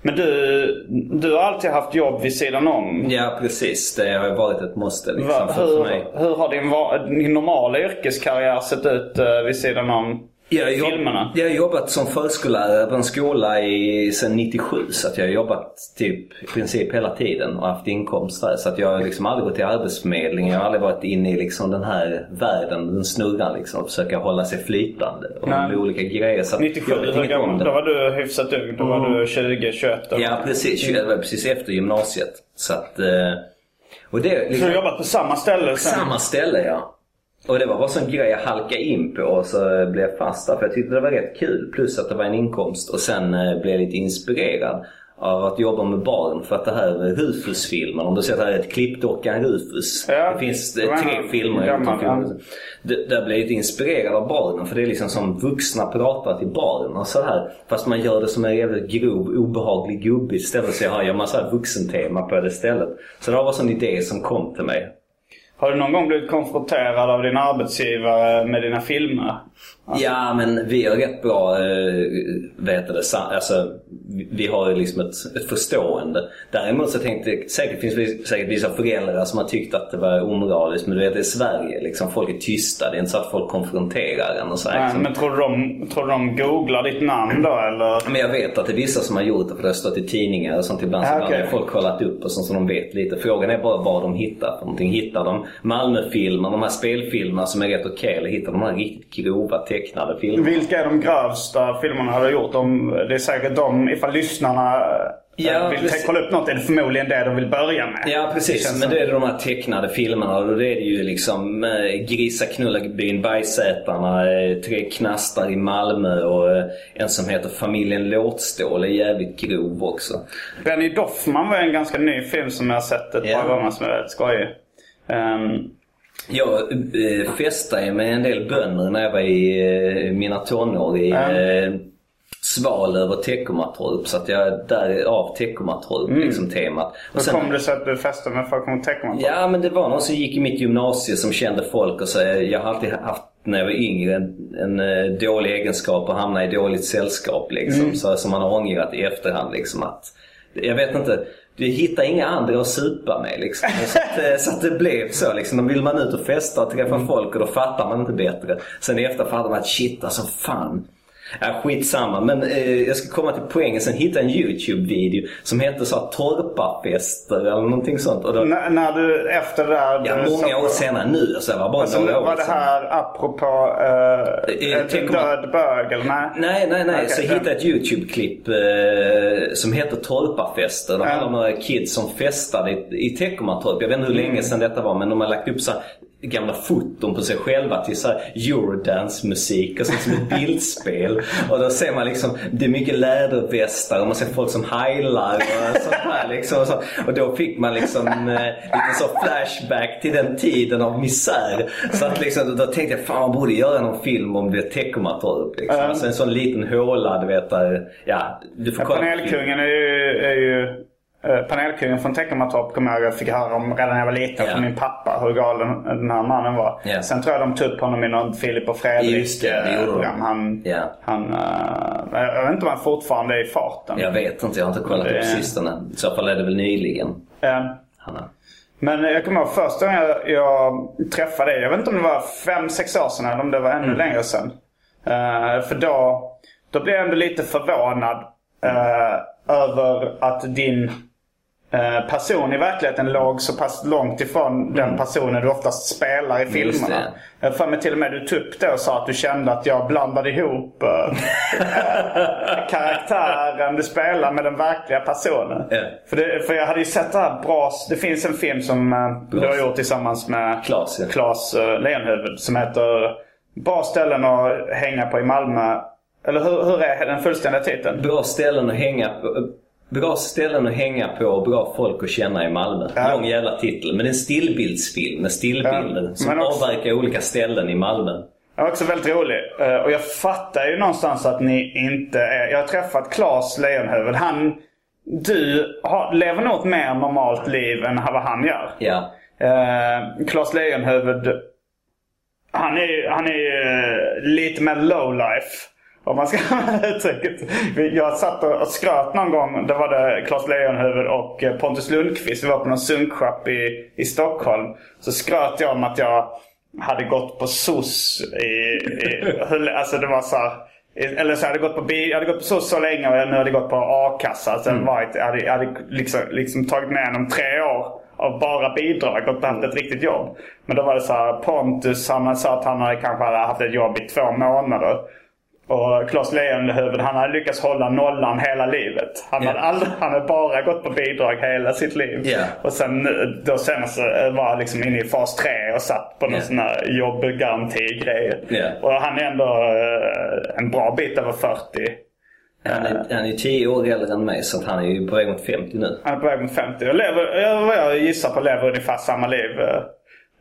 [SPEAKER 1] men du, du har alltid haft jobb vid sidan om.
[SPEAKER 2] Ja, precis. Det har varit ett måste liksom,
[SPEAKER 1] Va, hur, för mig. Hur har din, din normala yrkeskarriär sett ut uh, vid sidan om?
[SPEAKER 2] Jag jobb, filmerna? Jag har jobbat som förskollärare på en skola i, sedan 97 så att jag har jobbat typ i princip hela tiden och haft inkomst där. Så att jag har liksom aldrig gått till arbetsförmedlingen. Jag har aldrig varit inne i liksom den här världen, den snurran liksom. Och försöka hålla sig flytande och med olika grejer. Så
[SPEAKER 1] 97, hur gammal? Då var du hyfsat ung. Då var du 20, 21
[SPEAKER 2] Ja precis, det var precis efter gymnasiet. Så att... Eh, Och det,
[SPEAKER 1] Så du
[SPEAKER 2] liksom,
[SPEAKER 1] har jobbat på samma ställe sen?
[SPEAKER 2] samma ställe ja. Och det var bara sån grej jag halkade in på och så blev jag fast där. För jag tyckte det var rätt kul. Plus att det var en inkomst. Och sen eh, blev jag lite inspirerad av att jobba med barn. För att det här med Rufus-filmen. Om du ser att det här är ett klippdockan Rufus.
[SPEAKER 1] Ja,
[SPEAKER 2] det finns
[SPEAKER 1] det
[SPEAKER 2] eh, tre
[SPEAKER 1] en
[SPEAKER 2] filmer.
[SPEAKER 1] gammal,
[SPEAKER 2] filmen. Det- Där blev jag lite inspirerad av barnen. För det är liksom som vuxna pratar till barn och så här. Fast man gör det som en jävligt grov, obehaglig gubbe istället. Så jag har- så här vuxentema på det stället. Så det var en sån idé som kom till mig.
[SPEAKER 1] Har du någon gång blivit konfronterad av din arbetsgivare med dina filmer?
[SPEAKER 2] Ja, men vi har rätt bra, äh, vet det, alltså, vi- har ju liksom ett, ett förstående. Däremot så tänkte jag, säkert finns det säkert vissa föräldrar som har tyckt att det var omoraliskt. Men du vet, det är Sverige liksom. Folk är tysta. Det är inte så att folk konfronterar en och så här,
[SPEAKER 1] Nej,
[SPEAKER 2] liksom.
[SPEAKER 1] men tror du, de, tror du de googlar ditt namn då eller?
[SPEAKER 2] Men jag vet att det är vissa som har gjort det för det har stått i tidningar och sånt ibland.
[SPEAKER 1] Ah,
[SPEAKER 2] har folk kollat upp och sånt så de vet lite. Frågan är bara vad de hittar för någonting. Hittar de Malmöfilmer, de här spelfilmerna som är rätt okej eller hittar de här riktigt grova tecknade filmerna?
[SPEAKER 1] Vilka är de grövsta filmerna du har gjort? De, det är säkert de, ifall lyssnarna eh,
[SPEAKER 2] Ja,
[SPEAKER 1] vill
[SPEAKER 2] precis.
[SPEAKER 1] kolla upp något är det förmodligen det de vill börja med.
[SPEAKER 2] Ja precis, men
[SPEAKER 1] som-
[SPEAKER 2] då är det de här tecknade filmerna och då är det ju liksom eh, Grisa knulla byn Bergsätarna, eh, Tre knastar i Malmö och eh, en som heter Familjen Låtstål är jävligt grov också.
[SPEAKER 1] Benny Doffman var en ganska ny film som jag har sett ett
[SPEAKER 2] Ja.
[SPEAKER 1] par gånger som är rätt skojig. Ehm,
[SPEAKER 2] Jag eh, festade med en del bönder när jag var i eh, mina tonår i
[SPEAKER 1] Ja.
[SPEAKER 2] eh, Svalöv och Teckomatorp. Så att jag där av Teckomatorp liksom temat. Och
[SPEAKER 1] hur
[SPEAKER 2] sen-
[SPEAKER 1] kom det sig att du festade med folk från Teckomatorp?
[SPEAKER 2] Ja men det var någon som gick i mitt gymnasium som kände folk och så jag har alltid haft när jag var yngre en, en eh, dålig egenskap att hamna i dåligt sällskap liksom. Så, som man har ångrat i efterhand liksom att jag vet inte. Du hittar inga andra att supa med liksom. Så att, eh, så att det blev så liksom. Då vill man ut och festa och träffa folk och då fattar man inte bättre. Sen i efterhand fattar man att shit alltså fan. Ja, skitsamma, men eh, jag ska komma till poängen. Sen hittade jag en YouTube-video som hette så här torparfester eller någonting sånt. Och då,
[SPEAKER 1] N- när du efter det där...
[SPEAKER 2] Ja,
[SPEAKER 1] du
[SPEAKER 2] många år senare nu. Alltså, det var bara
[SPEAKER 1] Alltså,
[SPEAKER 2] några år
[SPEAKER 1] var det
[SPEAKER 2] sedan.
[SPEAKER 1] här apropå uh,
[SPEAKER 2] Eh,
[SPEAKER 1] en
[SPEAKER 2] tänk om man-
[SPEAKER 1] död bög eller nej?
[SPEAKER 2] Nej, nej, nej.
[SPEAKER 1] Okej,
[SPEAKER 2] så
[SPEAKER 1] ja.
[SPEAKER 2] hittade jag ett YouTube-klipp eh, som heter Torparfester. Det handlar om några kids som festade i, i Teckomatorp. Jag vet inte hur
[SPEAKER 1] Mm.
[SPEAKER 2] länge sedan detta var men de har lagt upp så här gamla foton på sig själva till så här eurodance-musik och sånt som ett bildspel. Och då ser man liksom, det är mycket lädervästar och man ser folk som heilar och sånt här liksom. Och, så. och då fick man liksom eh, lite så flashback till den tiden av misär. Så att liksom, då tänkte jag fan man borde göra någon film om det Teckomatorp. Liksom. Alltså en sån liten håla du vet där, ja du får kolla.
[SPEAKER 1] Panelkungen är ju... Är ju Panelkungen från Teckomatorp kommer jag ihåg jag fick höra om redan när jag var liten
[SPEAKER 2] Ja.
[SPEAKER 1] från min pappa hur galen den här mannen var.
[SPEAKER 2] Ja.
[SPEAKER 1] Sen tror jag de tog upp honom i någon Filip och Fredrik
[SPEAKER 2] Just det, det
[SPEAKER 1] eh. Han,
[SPEAKER 2] Ja.
[SPEAKER 1] han, eh, jag vet inte om han fortfarande är i farten.
[SPEAKER 2] Jag vet inte, jag har inte kollat
[SPEAKER 1] Det-
[SPEAKER 2] på sistone. I så fall är det väl nyligen.
[SPEAKER 1] Eh,
[SPEAKER 2] Han har-
[SPEAKER 1] Men jag kommer ihåg första gången jag, jag träffade dig. Jag vet inte om det var fem sex år sedan eller om det var ännu längre sedan. Eh, för då, då blev jag ändå lite förvånad eh, över att din eh, person i verkligheten låg så pass långt ifrån den personen du oftast spelar i filmerna. Jag för mig till och med du tog upp det och sa att du kände att jag blandade ihop eh, karaktären du spelar med den verkliga personen.
[SPEAKER 2] Ja.
[SPEAKER 1] För, det, för jag hade ju sett det här bra... Det finns en film som eh, du har gjort tillsammans med
[SPEAKER 2] Klas, ja.
[SPEAKER 1] Klas uh, Leonhuvud som heter Bra ställen att hänga på i Malmö. Eller hur, hur är den fullständiga titeln?
[SPEAKER 2] Bra ställen att hänga på. Bra ställen att hänga på och bra folk att känna i Malmö.
[SPEAKER 1] Ja.
[SPEAKER 2] Lång jävla titel. Men det är en stillbildsfilm med stillbilder
[SPEAKER 1] Ja,
[SPEAKER 2] som
[SPEAKER 1] också-
[SPEAKER 2] avverkar olika ställen i Malmö.
[SPEAKER 1] Den var också väldigt rolig. Eh, och jag fattar ju någonstans att ni inte är... Jag har träffat Klas Leonhuvud. Han... Du har, lever nog ett mer normalt liv än vad han gör.
[SPEAKER 2] Ja.
[SPEAKER 1] Uh, Klas Leonhuvud, han är ju han är, eh, lite mer low life. Om man ska använda uttrycket. Jag satt och skröt någon gång. Då var det Klas Leonhuvud och eh, Pontus Lundqvist. Vi var på någon sunkshop i, i Stockholm. Så skröt jag om att jag hade gått på SOS i... i alltså det var så här, eller så hade jag gått på, bi- jag hade gått på SOS så länge och jag nu hade jag gått på a-kassa. Sen var jag, jag hade, jag hade liksom, liksom tagit med igenom tre år av bara bidrag och inte haft ett riktigt jobb. Men då var det så här, Pontus han sa att han hade kanske hade haft ett jobb i två månader. Och Claes Lejonhufvud han hade lyckats hålla nollan hela livet. Han,
[SPEAKER 2] Ja.
[SPEAKER 1] hade, aldrig, han hade bara gått på bidrag hela sitt liv.
[SPEAKER 2] Ja.
[SPEAKER 1] Och sen då senast eh, var han liksom inne i fas 3 och satt på någon
[SPEAKER 2] Ja.
[SPEAKER 1] sån här jobbgarantigrej.
[SPEAKER 2] Ja.
[SPEAKER 1] Och han är ändå eh, en bra bit över 40.
[SPEAKER 2] Han är, han är 10 år äldre än mig så han är ju på väg mot 50 nu.
[SPEAKER 1] Han är på väg mot 50 och lever, jag- vad jag gissar på lever ungefär samma liv. Eh,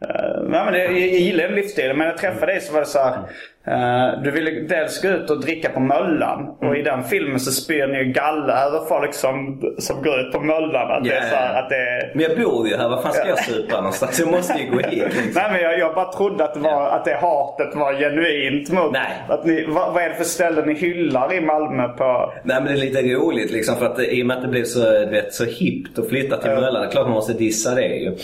[SPEAKER 1] eh, nej, men jag, jag gillar den livsstilen men när jag träffade dig så var det så här. Eh, du ville dels gå ut och dricka på Möllan. Och i den filmen så spyr ni ju galla över folk som, som går ut på Möllan. Att det är så här, att det är,
[SPEAKER 2] Men jag bor ju här, vad fan ska jag supa någonstans? Jag måste ju gå hit. Liksom.
[SPEAKER 1] Nej men jag, jag bara trodde att det, var, att det hatet var genuint mot...
[SPEAKER 2] Nej.
[SPEAKER 1] Att ni, vad, vad är det för ställen ni hyllar i Malmö på...
[SPEAKER 2] Nej men det är lite roligt liksom för att i och med att det blev så, vet, så hippt att flytta till Möllan. Det är klart man måste dissa det ju.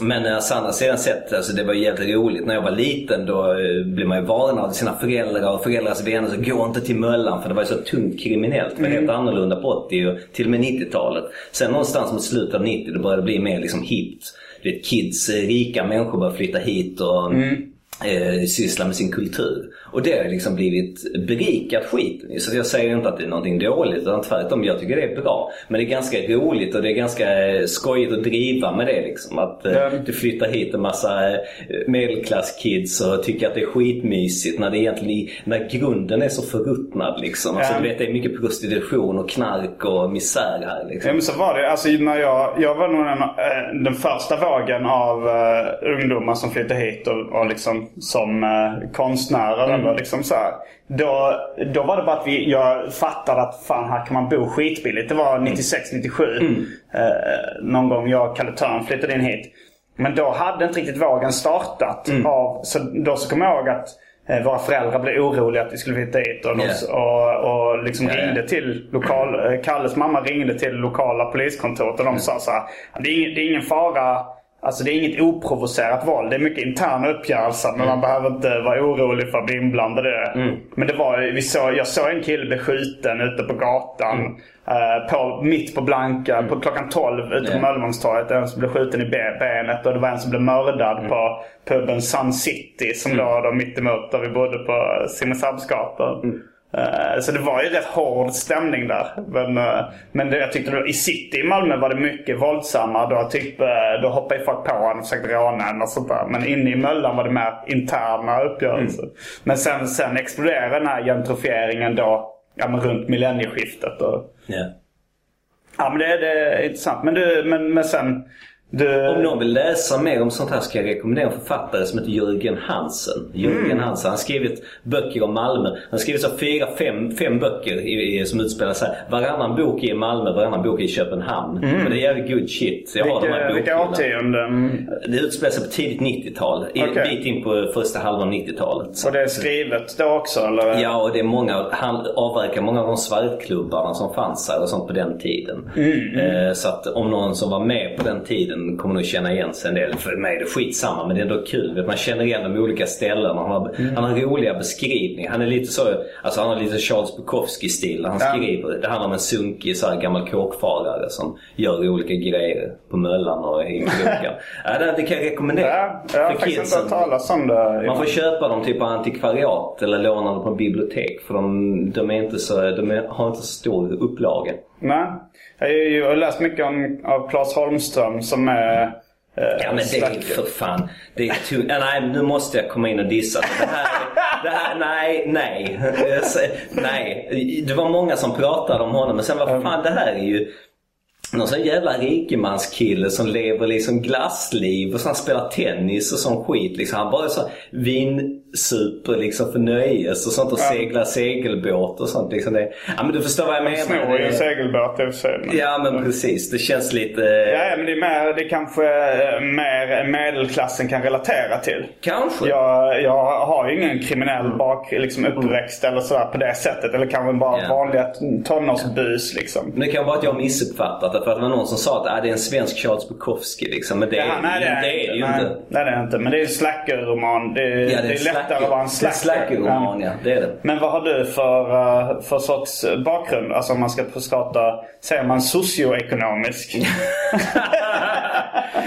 [SPEAKER 2] Men alltså, å andra sidan sett, alltså, det var jävligt roligt. När jag var liten då eh, blev man ju varnad av sina föräldrar och föräldrars vänner. Så gå inte till Möllan för det var ju så tungt kriminellt. Det var helt annorlunda på 80 och till och med 90-talet. Sen någonstans mot slutet av 90 då började det bli mer liksom hippt. Du vet, kids, eh, rika människor började flytta hit och eh, syssla med sin kultur. Och det har liksom blivit berikat skiten. Så jag säger inte att det är någonting dåligt utan tvärtom, jag tycker det är bra. Men det är ganska roligt och det är ganska eh, skojigt att driva med det liksom. Att
[SPEAKER 1] Mm.
[SPEAKER 2] du flyttar hit en massa eh, medelklasskids och tycker att det är skitmysigt när det egentligen när grunden är så förruttnad liksom. Alltså
[SPEAKER 1] Ja.
[SPEAKER 2] du vet det är mycket prostitution och knark och misär här
[SPEAKER 1] Ja,
[SPEAKER 2] liksom.
[SPEAKER 1] men så var det. Alltså, när jag, jag var nog den, den första vågen av eh, ungdomar som flyttade hit och, och liksom som eh, konstnärer. Eller liksom så här. Då, då var det bara att vi, jag fattade att fan här kan man bo skitbilligt. Det var 96-97. Eh, någon gång jag och Kalle Törn flyttade in hit. Men då hade inte riktigt vågen startat. Av, så då så kom jag ihåg att eh, våra föräldrar blev oroliga att vi skulle flytta hit. Och,
[SPEAKER 2] Ja.
[SPEAKER 1] och, och liksom
[SPEAKER 2] ja.
[SPEAKER 1] ringde till lokal... eh, Kalles mamma ringde till lokala poliskontoret och de sa så här. Det är, det är ingen fara. Alltså det är inget oprovocerat våld. Det är mycket interna uppgörelser. Men man behöver inte vara orolig för att bli inblandad i det. Men det var, vi såg, jag såg en kille bli skjuten ute på gatan. eh, på, mitt på Blanka, på klockan 12 ute på. Möllevångstorget. En som blev skjuten i be- benet och det var en som blev mördad på puben Sun City. Som låg då mittemot där vi bodde på Simrishamnsgatan. Eh, Så det var ju rätt hård stämning där. Men, eh, men det, jag tyckte då, i city i Malmö var det mycket våldsammare. Då, typ, eh, då hoppade folk på en och försökte råna en och sånt där. Men inne i Möllan var det mer interna uppgörelser. Men sen, sen exploderade den här gentrifieringen då ja, men runt millennieskiftet. Och,
[SPEAKER 2] Ja.
[SPEAKER 1] ja men det, det är intressant. Men, du, men, men sen... Du,
[SPEAKER 2] Om någon vill läsa mer om sånt här ska jag rekommendera en författare som heter Jörgen Hansen. Jörgen
[SPEAKER 1] Mm.
[SPEAKER 2] Hansen. Han har skrivit böcker om Malmö. Han har skrivit så fyra, fem, fem böcker i, i, som utspelar sig. Varannan bok är i Malmö, varannan bok är i Köpenhamn. Men det är jävligt good shit. Så jag har de här
[SPEAKER 1] Mm. vilka, vilka årtionden?
[SPEAKER 2] Det utspelar sig på tidigt 90-tal. En
[SPEAKER 1] Okej.
[SPEAKER 2] bit in på första halvan 90-talet.
[SPEAKER 1] Och det är skrivet då också eller?
[SPEAKER 2] Ja, och det är många, han avverkar många av de svartklubbarna som fanns här och sånt på den tiden.
[SPEAKER 1] Mm,
[SPEAKER 2] Eh, så att om någon som var med på den tiden kommer nog känna igen sig en del. För mig är det skitsamma, men det är ändå kul. Man känner igen de olika ställena. Han har,
[SPEAKER 1] Mm.
[SPEAKER 2] han har roliga beskrivningar. Han är lite så, alltså han har lite Charles Bukowski-stil när han
[SPEAKER 1] Ja.
[SPEAKER 2] skriver. Det handlar om en sunkig så här, gammal kåkfarare som gör olika grejer på Möllan och i krogen. ja, det, det kan jag rekommendera.
[SPEAKER 1] Ja, jag har
[SPEAKER 2] för
[SPEAKER 1] faktiskt inte
[SPEAKER 2] kidsen.
[SPEAKER 1] hört talas om det.
[SPEAKER 2] Man får köpa dem typ på antikvariat eller låna dem på bibliotek. För de, de, är inte så, de har inte så stor upplaga.
[SPEAKER 1] Nej. Jag har läst mycket om, av Claes Holmström som är... eh,
[SPEAKER 2] Ja men det är för fan. Det är. Ja, nej, nu måste jag komma in och dissa. Det här, det här, nej, nej. Nej. Det var många som pratade om honom men sen vad fan det här är ju någon sån jävla rikemanskille som lever liksom glassliv och så han spelar tennis och sån skit. Liksom. Han bara är så vinsuper liksom för nöjes och sånt och seglar segelbåt och sånt. Liksom det. Ja men du förstår vad jag menar.
[SPEAKER 1] Snor ju
[SPEAKER 2] Det-
[SPEAKER 1] en segelbåt i och för sig. men-
[SPEAKER 2] Ja men precis. Det känns lite...
[SPEAKER 1] Ja, ja, men det är mer, det är kanske eh, mer medelklassen kan relatera till.
[SPEAKER 2] Kanske.
[SPEAKER 1] Jag, jag har ju ingen kriminell bak, liksom uppväxt eller sådär på det sättet. Eller kanske bara
[SPEAKER 2] Ja.
[SPEAKER 1] vanliga tonårsbus liksom.
[SPEAKER 2] Men det kan vara att jag har missuppfattat det. För att det var någon som sa att ah, det är en svensk Charles Bukowski. Liksom. Men det, är,
[SPEAKER 1] Ja, nej, det är,
[SPEAKER 2] det är det ju
[SPEAKER 1] nej,
[SPEAKER 2] inte.
[SPEAKER 1] Nej, det är det inte. Men det är en slackerroman. Det, är-
[SPEAKER 2] Ja,
[SPEAKER 1] det är lättare att vara en slacker.
[SPEAKER 2] slackerroman, ja. Det är det.
[SPEAKER 1] Men vad har du för, eh, för sorts bakgrund? Alltså om man ska prata, säger man socioekonomisk?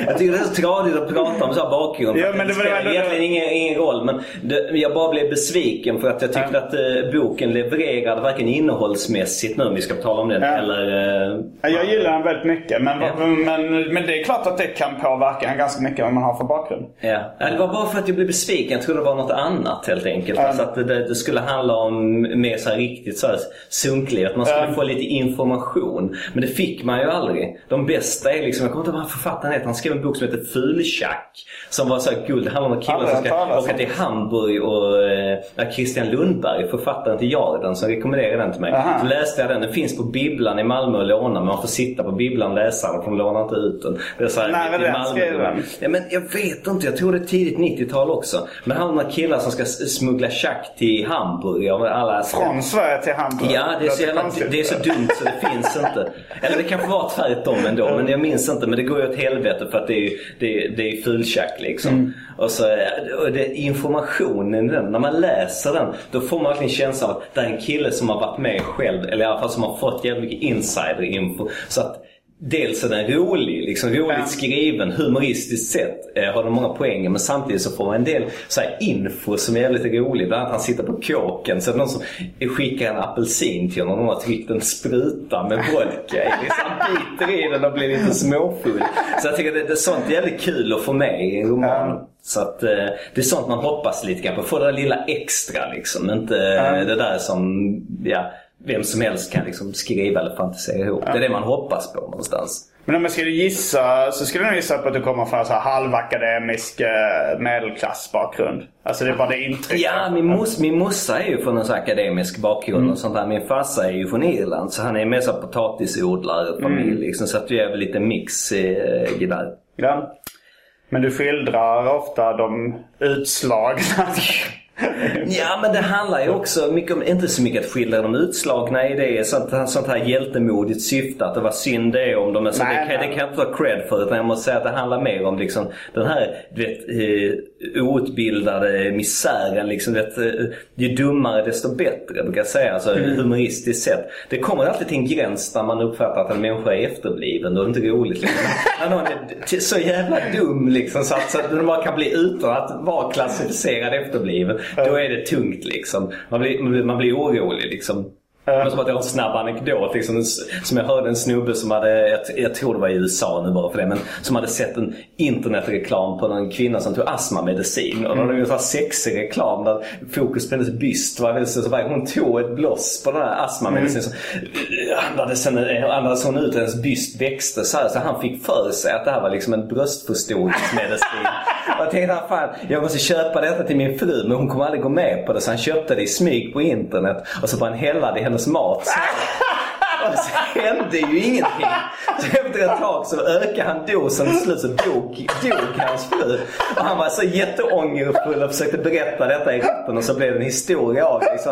[SPEAKER 2] Jag tycker det är så tradigt att prata om så här bakgrund.
[SPEAKER 1] Ja, men
[SPEAKER 2] det, spelar
[SPEAKER 1] var-
[SPEAKER 2] egentligen ingen, ingen roll. Men det, jag bara blev besviken för att jag tyckte
[SPEAKER 1] Ja.
[SPEAKER 2] att eh, boken levererade varken innehållsmässigt nu om vi ska tala om den
[SPEAKER 1] Ja.
[SPEAKER 2] eller... Eh,
[SPEAKER 1] Ja, Jag gillar den väldigt mycket. Men,
[SPEAKER 2] Ja.
[SPEAKER 1] men, men det är klart att det kan påverka en ganska mycket vad man har för bakgrund.
[SPEAKER 2] Ja. Ja, det var bara för att jag blev besviken. Jag trodde det var något annat helt enkelt.
[SPEAKER 1] Ja.
[SPEAKER 2] Alltså att det, det skulle handla om mer så här riktigt så här sunklig. Att man skulle
[SPEAKER 1] Ja.
[SPEAKER 2] få lite information. Men det fick man ju aldrig. De bästa är liksom, jag kommer inte ihåg vad författaren heter. Han skrev en bok som heter Fultjack. Som var så här guld. Det handlar om
[SPEAKER 1] Aldrig
[SPEAKER 2] som ska åka till Hamburg och eh, Christian Lundberg, författaren till Jarden, som rekommenderade den till mig.
[SPEAKER 1] Aha.
[SPEAKER 2] Så läste jag den. Den finns på bibblan i Malmö och låna. Men man får sitta på bibblan och läsa den. De lånar inte ut den. Det är så här,
[SPEAKER 1] är
[SPEAKER 2] i
[SPEAKER 1] den skriven?
[SPEAKER 2] Ja, men jag vet inte. Jag tror det är tidigt 90-tal också. Men han har killar som ska smuggla tjack till Hamburg. Alla
[SPEAKER 1] Från Sverige till Hamburg.
[SPEAKER 2] Ja, det är, så jävla, det är så dumt så det finns inte. Eller det kanske var tvärtom ändå, men jag minns inte. Men det går ju åt helvete för att det är det är, det är fulltjack liksom.
[SPEAKER 1] Mm.
[SPEAKER 2] Och så och det, informationen den, när man läser den, då får man verkligen känslan av att det är en kille som har varit med själv. Eller i alla fall som har fått jävligt mycket insider-info. Så att Dels är den rolig, liksom roligt
[SPEAKER 1] Ja.
[SPEAKER 2] skriven, humoristiskt sett eh, har den många poänger. Men samtidigt så får man en del så här, info som är jävligt rolig. Bland annat han sitter på kåken. Så är det någon som skickar en apelsin till honom och har tryckt en spruta med vodka i. Liksom, han biter i den och blir lite småfull. Så jag tycker det, det är sånt jävligt kul att få med i en roman.
[SPEAKER 1] Ja.
[SPEAKER 2] Så att eh, det är sånt man hoppas lite grann på. Få det där lilla extra liksom. Inte eh,
[SPEAKER 1] Ja.
[SPEAKER 2] det där som ja, vem som helst kan liksom skriva eller fantisera ihop. Det är det man hoppas på någonstans.
[SPEAKER 1] Men om jag skulle gissa så skulle jag gissa på att du kommer från en så halvakademisk eh, medelklassbakgrund. Alltså det är bara det intrycket.
[SPEAKER 2] Ja, min, mos, min morsa är ju från en här akademisk bakgrund och sånt där. Min farsa är ju från Irland så han är mer så potatisodlare familj liksom. Så att du är väl lite mix eh, där.
[SPEAKER 1] Ja. Men du skildrar ofta de utslagna.
[SPEAKER 2] Ja, men det handlar ju också mycket om, inte så mycket att skildra de utslagna i det. Sånt, sånt här hjältemodigt syfte att det var synd det om dem. Så
[SPEAKER 1] Nej,
[SPEAKER 2] det, kan, det kan jag inte ta cred för. Utan jag måste säga att det handlar mer om liksom, den här du vet, eh, outbildade misären. Liksom, vet, eh, ju dummare desto bättre brukar jag säga. Alltså,
[SPEAKER 1] Mm.
[SPEAKER 2] Humoristiskt sett. Det kommer alltid till en gräns där man uppfattar att en människa är efterbliven. Då är det inte roligt. Liksom. När någon är så jävla dum liksom, så att, så att den bara kan bli utan att vara klassificerad efterbliven. Då är det tungt liksom. Man blir, man blir, orolig liksom. Men som att jag har en snabb anekdot. Liksom, som jag hörde en snubbe som hade, jag, jag tror det var i USA nu bara för det, men som hade sett en internetreklam på en kvinna som tog astmamedicin. Och var det en sån här sexig reklam där fokus på hennes byst var så, bara, hon tog ett bloss på den här astmamedicinen. Så andades, henne, andades hon ut och hennes byst växte så här. Så han fick för sig att det här var liksom en bröstförstoringsmedicin. Jag tänkte, fan, jag måste köpa detta till min fru men hon kommer aldrig gå med på det. Så han köpte det i smyg på internet och så bara han hälla det i hennes mat. Så, och så hände ju ingenting. Så efter ett tag så ökade han dosen och till slut så dog, dog hans fru. Och han var så jätteångerfull och försökte berätta detta i rätten och så blev det en historia av det. Så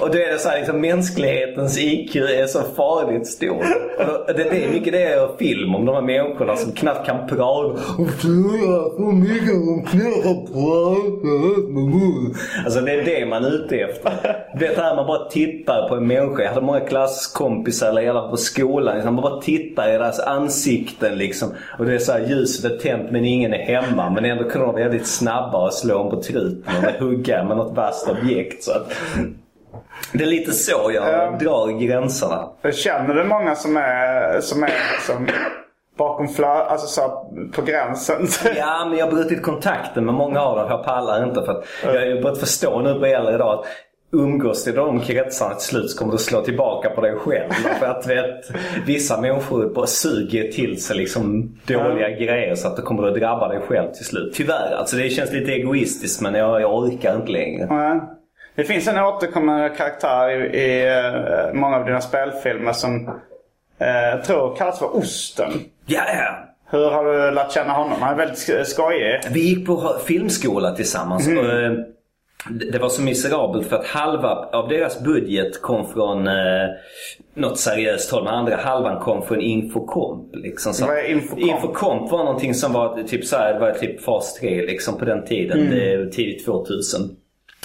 [SPEAKER 2] och då är det så här, liksom, mänsklighetens IQ är så farligt stor. Och då, det, det är mycket det är film om de här människorna som knappt kan prata. Alltså det är det man är ute efter. Det här man bara tittar på en människa. Jag hade många klasskompisar eller hela på skolan. Liksom, man bara tittar i deras ansikten liksom. Och det är så här ljuset är tänt men ingen är hemma. Men ändå kunde de vara väldigt snabba och slå dem på truten och hugga med något vasst objekt. Så att, det är lite så jag
[SPEAKER 1] Ja.
[SPEAKER 2] drar gränserna.
[SPEAKER 1] Känner du många som är, som är liksom bakom flö, alltså så här på gränsen?
[SPEAKER 2] Ja, men jag har brutit kontakten med många av dem. Jag pallar inte för att jag har ju börjat förstå nu på äldre dag att umgås i de kretsarna till slut så kommer du slå tillbaka på dig själv. För att vet, vissa människor bara suger till sig liksom dåliga grejer så att det kommer att drabba dig själv till slut. Tyvärr. Alltså det känns lite egoistiskt men jag, jag orkar inte längre.
[SPEAKER 1] Nej. Det finns en återkommande karaktär i, i eh, många av dina spelfilmer som eh, jag tror kallas för Osten.
[SPEAKER 2] Ja, ja.
[SPEAKER 1] Hur har du lärt känna honom? Han är väldigt sk- skojig.
[SPEAKER 2] Vi gick på filmskola tillsammans. Och, eh, det var så miserabelt för att halva av deras budget kom från eh, något seriöst håll. Men andra halvan kom från Infocomp. Liksom. Så
[SPEAKER 1] Vad är Infocomp?
[SPEAKER 2] Infocomp var någonting som var typ så här, var typ fas 3 liksom på den tiden. Det, tidigt 2000.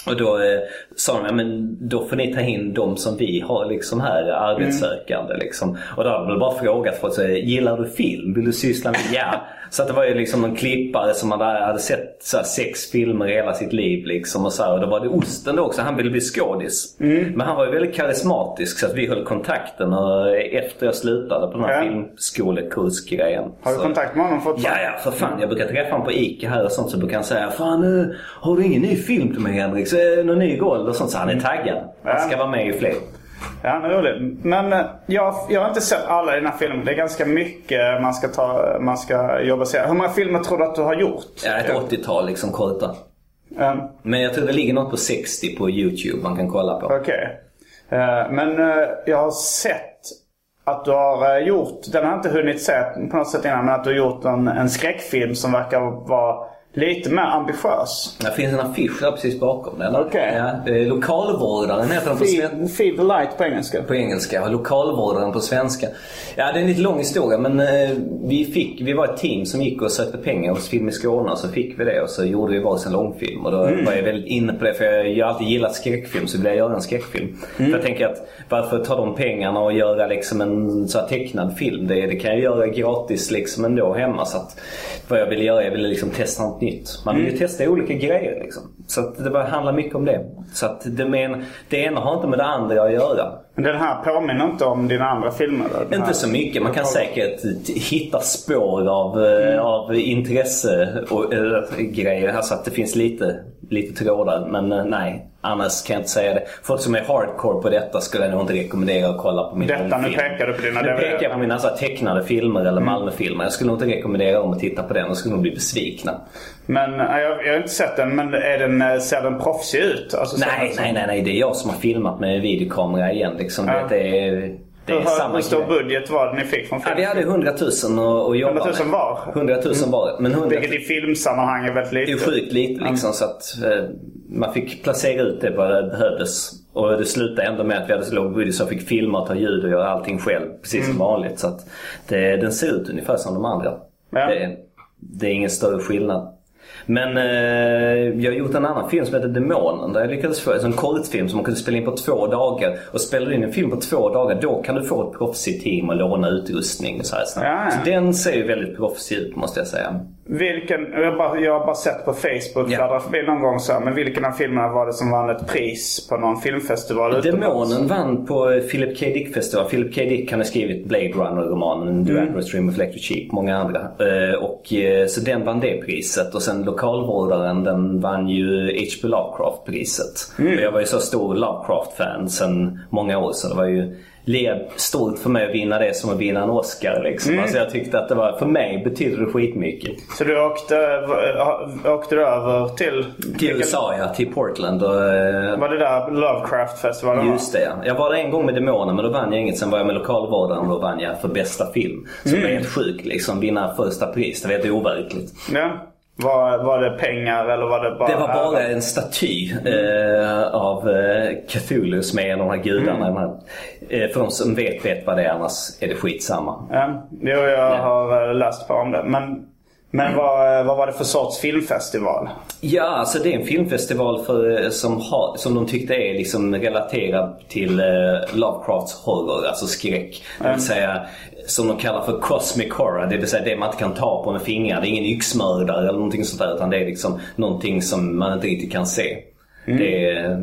[SPEAKER 2] Och då eh, sa de, ja men då får ni ta in de som vi har liksom här, arbetssökande liksom. Och då hade de bara frågat folk, så, gillar du film? Vill du syssla med? Ja. Så att det var ju liksom en klippare som hade, hade sett så här, sex filmer i hela sitt liv. Liksom, och, så här, och då var det Osten då också. Han ville bli skådis.
[SPEAKER 1] Mm.
[SPEAKER 2] Men han var ju väldigt karismatisk så att vi höll kontakten. Och efter jag slutade på den här
[SPEAKER 1] Ja.
[SPEAKER 2] filmskolekursgrejen.
[SPEAKER 1] Har du
[SPEAKER 2] så-
[SPEAKER 1] kontakt med honom
[SPEAKER 2] Ja,
[SPEAKER 1] fortfarande?
[SPEAKER 2] ja, för fan. Jag brukar träffa honom på ICA här och sånt så brukar han säga Fan, har du ingen ny film till mig Henrik? Så, Någon ny Gold och sånt. Så han är taggad. Han ska vara med i fler.
[SPEAKER 1] Ja, han är rolig. Men eh, jag, jag har inte sett alla här filmen. Det är ganska mycket man ska, ta, man ska jobba sig. Hur många filmer tror du att du har gjort?
[SPEAKER 2] Ja, ett 80-tal liksom korta.
[SPEAKER 1] Um,
[SPEAKER 2] Men jag tror det ligger något på 60 på YouTube man kan kolla på.
[SPEAKER 1] Okej. Eh, men eh, jag har sett att du har eh, gjort, den har jag inte hunnit se på något sätt innan, men att du har gjort en, en skräckfilm som verkar vara lite mer ambitiös.
[SPEAKER 2] Det finns en affisch där precis bakom den.
[SPEAKER 1] Okej.
[SPEAKER 2] Ja, lokalvårdaren heter den på, sven-
[SPEAKER 1] Feed, feed the light på engelska.
[SPEAKER 2] på engelska och lokalvårdaren på svenska. Ja, det är en lite lång historia men eh, vi, fick, vi var ett team som gick och sökte pengar hos Film i Skåne och så fick vi det och så gjorde vi varsin långfilm. Och då
[SPEAKER 1] Mm.
[SPEAKER 2] var jag väldigt inne på det för jag, har alltid gillat skräckfilm så ville jag göra en skräckfilm.
[SPEAKER 1] Mm.
[SPEAKER 2] För jag tänker att varför ta de pengarna och göra liksom en så här tecknad film? Det, det kan jag göra gratis liksom ändå hemma. Så att vad jag ville göra, jag ville liksom testa nytt. Man vill ju testa olika grejer liksom. Så det bara handlar mycket om det. Så att det, men, det ena har inte med det andra att göra.
[SPEAKER 1] Men den här påminner inte om dina andra filmer? då?
[SPEAKER 2] Inte så mycket. Man kan säkert hitta spår av, eh, av intresse och äh, grejer. Alltså att det finns lite, lite trådar. Men eh, nej, annars kan jag inte säga det. Folk som är hardcore på detta skulle jag nog inte rekommendera att kolla på min
[SPEAKER 1] Detta, nu
[SPEAKER 2] långfilm.
[SPEAKER 1] pekar du på dina
[SPEAKER 2] Nu
[SPEAKER 1] DVD.
[SPEAKER 2] pekar jag på mina så här, tecknade filmer eller Malmöfilmer. Jag skulle nog inte rekommendera dem att titta på den. De skulle nog bli besvikna.
[SPEAKER 1] Men eh, jag, jag har inte sett den, men är den, eh, ser den proffsig ut? Alltså,
[SPEAKER 2] Nej, nej, nej, nej. Det är jag som har filmat med videokamera igen. Liksom.
[SPEAKER 1] Ja.
[SPEAKER 2] Det, är, det är
[SPEAKER 1] Hur,
[SPEAKER 2] samma
[SPEAKER 1] hur stor budget var det ni fick från
[SPEAKER 2] Ja,
[SPEAKER 1] filmen?
[SPEAKER 2] vi hade 100 000 att, jobba
[SPEAKER 1] 100 000
[SPEAKER 2] med.
[SPEAKER 1] var?
[SPEAKER 2] 100 000 var. Men 100
[SPEAKER 1] Vilket i filmsammanhang är väldigt
[SPEAKER 2] Det är
[SPEAKER 1] lite.
[SPEAKER 2] ju sjukt lite liksom så att eh, man fick placera ut det vad det behövdes. Och det slutade ändå med att vi hade så låg budget så jag fick filma ta ljud och göra allting själv. Precis
[SPEAKER 1] Mm.
[SPEAKER 2] som vanligt. Så att det, den ser ut ungefär som de andra.
[SPEAKER 1] Ja.
[SPEAKER 2] Det, det är ingen större skillnad. Men eh, jag har gjort en annan film som heter Demonen. Där jag lyckades få en kortfilm som man kunde spela in på två dagar. Och spelar du in en film på två dagar då kan du få ett proffsigt team och låna utrustning. Så, här. Så,
[SPEAKER 1] Ja, ja.
[SPEAKER 2] så den ser ju väldigt proffsig ut måste jag säga.
[SPEAKER 1] Vilken, jag, har bara, jag har bara sett på Facebook,
[SPEAKER 2] Ja.
[SPEAKER 1] fladdrar förbi någon gång så här, men vilken av filmerna var det som vann ett pris på någon filmfestival utomlands?
[SPEAKER 2] Demonen vann på Philip K. Dick festival. Philip K. Dick han har skrivit Blade Runner-romanen, The Android Stream of Electric Sheep, många andra. Eh, och, eh, så den vann det priset. Och sen lokalvårdaren den vann ju H.P. Lovecraft-priset. Och jag var ju så stor Lovecraft-fan sen många år så det var ju led stort för mig att vinna det som att vinna en Oscar liksom. Alltså jag tyckte att det var, för mig betydde det skitmycket.
[SPEAKER 1] Så du åkte, äh, åkte du över till...
[SPEAKER 2] Till USA ja, till Portland och eh,
[SPEAKER 1] Var det där Lovecraft-festivalen var?
[SPEAKER 2] Just det ja. Jag var där en gång med Demonen men då vann jag inget. Sen var jag med lokalvårdaren och då vann jag för bästa film. Så det var helt sjukt liksom. Vinna första pris. Det var helt overkligt.
[SPEAKER 1] Ja. Var, var det pengar eller var det bara...
[SPEAKER 2] Det var bara en staty eh, av eh, Cthulhu som är en av de här gudarna. Här, eh, för de som vet, vet vad det är. Annars är det skitsamma.
[SPEAKER 1] Ja, jo, jag har eh, läst på om det. Men, men vad, vad var det för sorts filmfestival?
[SPEAKER 2] Ja, alltså det är en filmfestival för, som, har, som de tyckte är liksom relaterad till eh, Lovecrafts horror, alltså skräck. Det vill säga som de kallar för cosmic horror, det vill säga det man inte kan ta på med fingrar. Det är ingen yxmördare eller någonting sånt där utan det är liksom någonting som man inte riktigt kan se. Det är,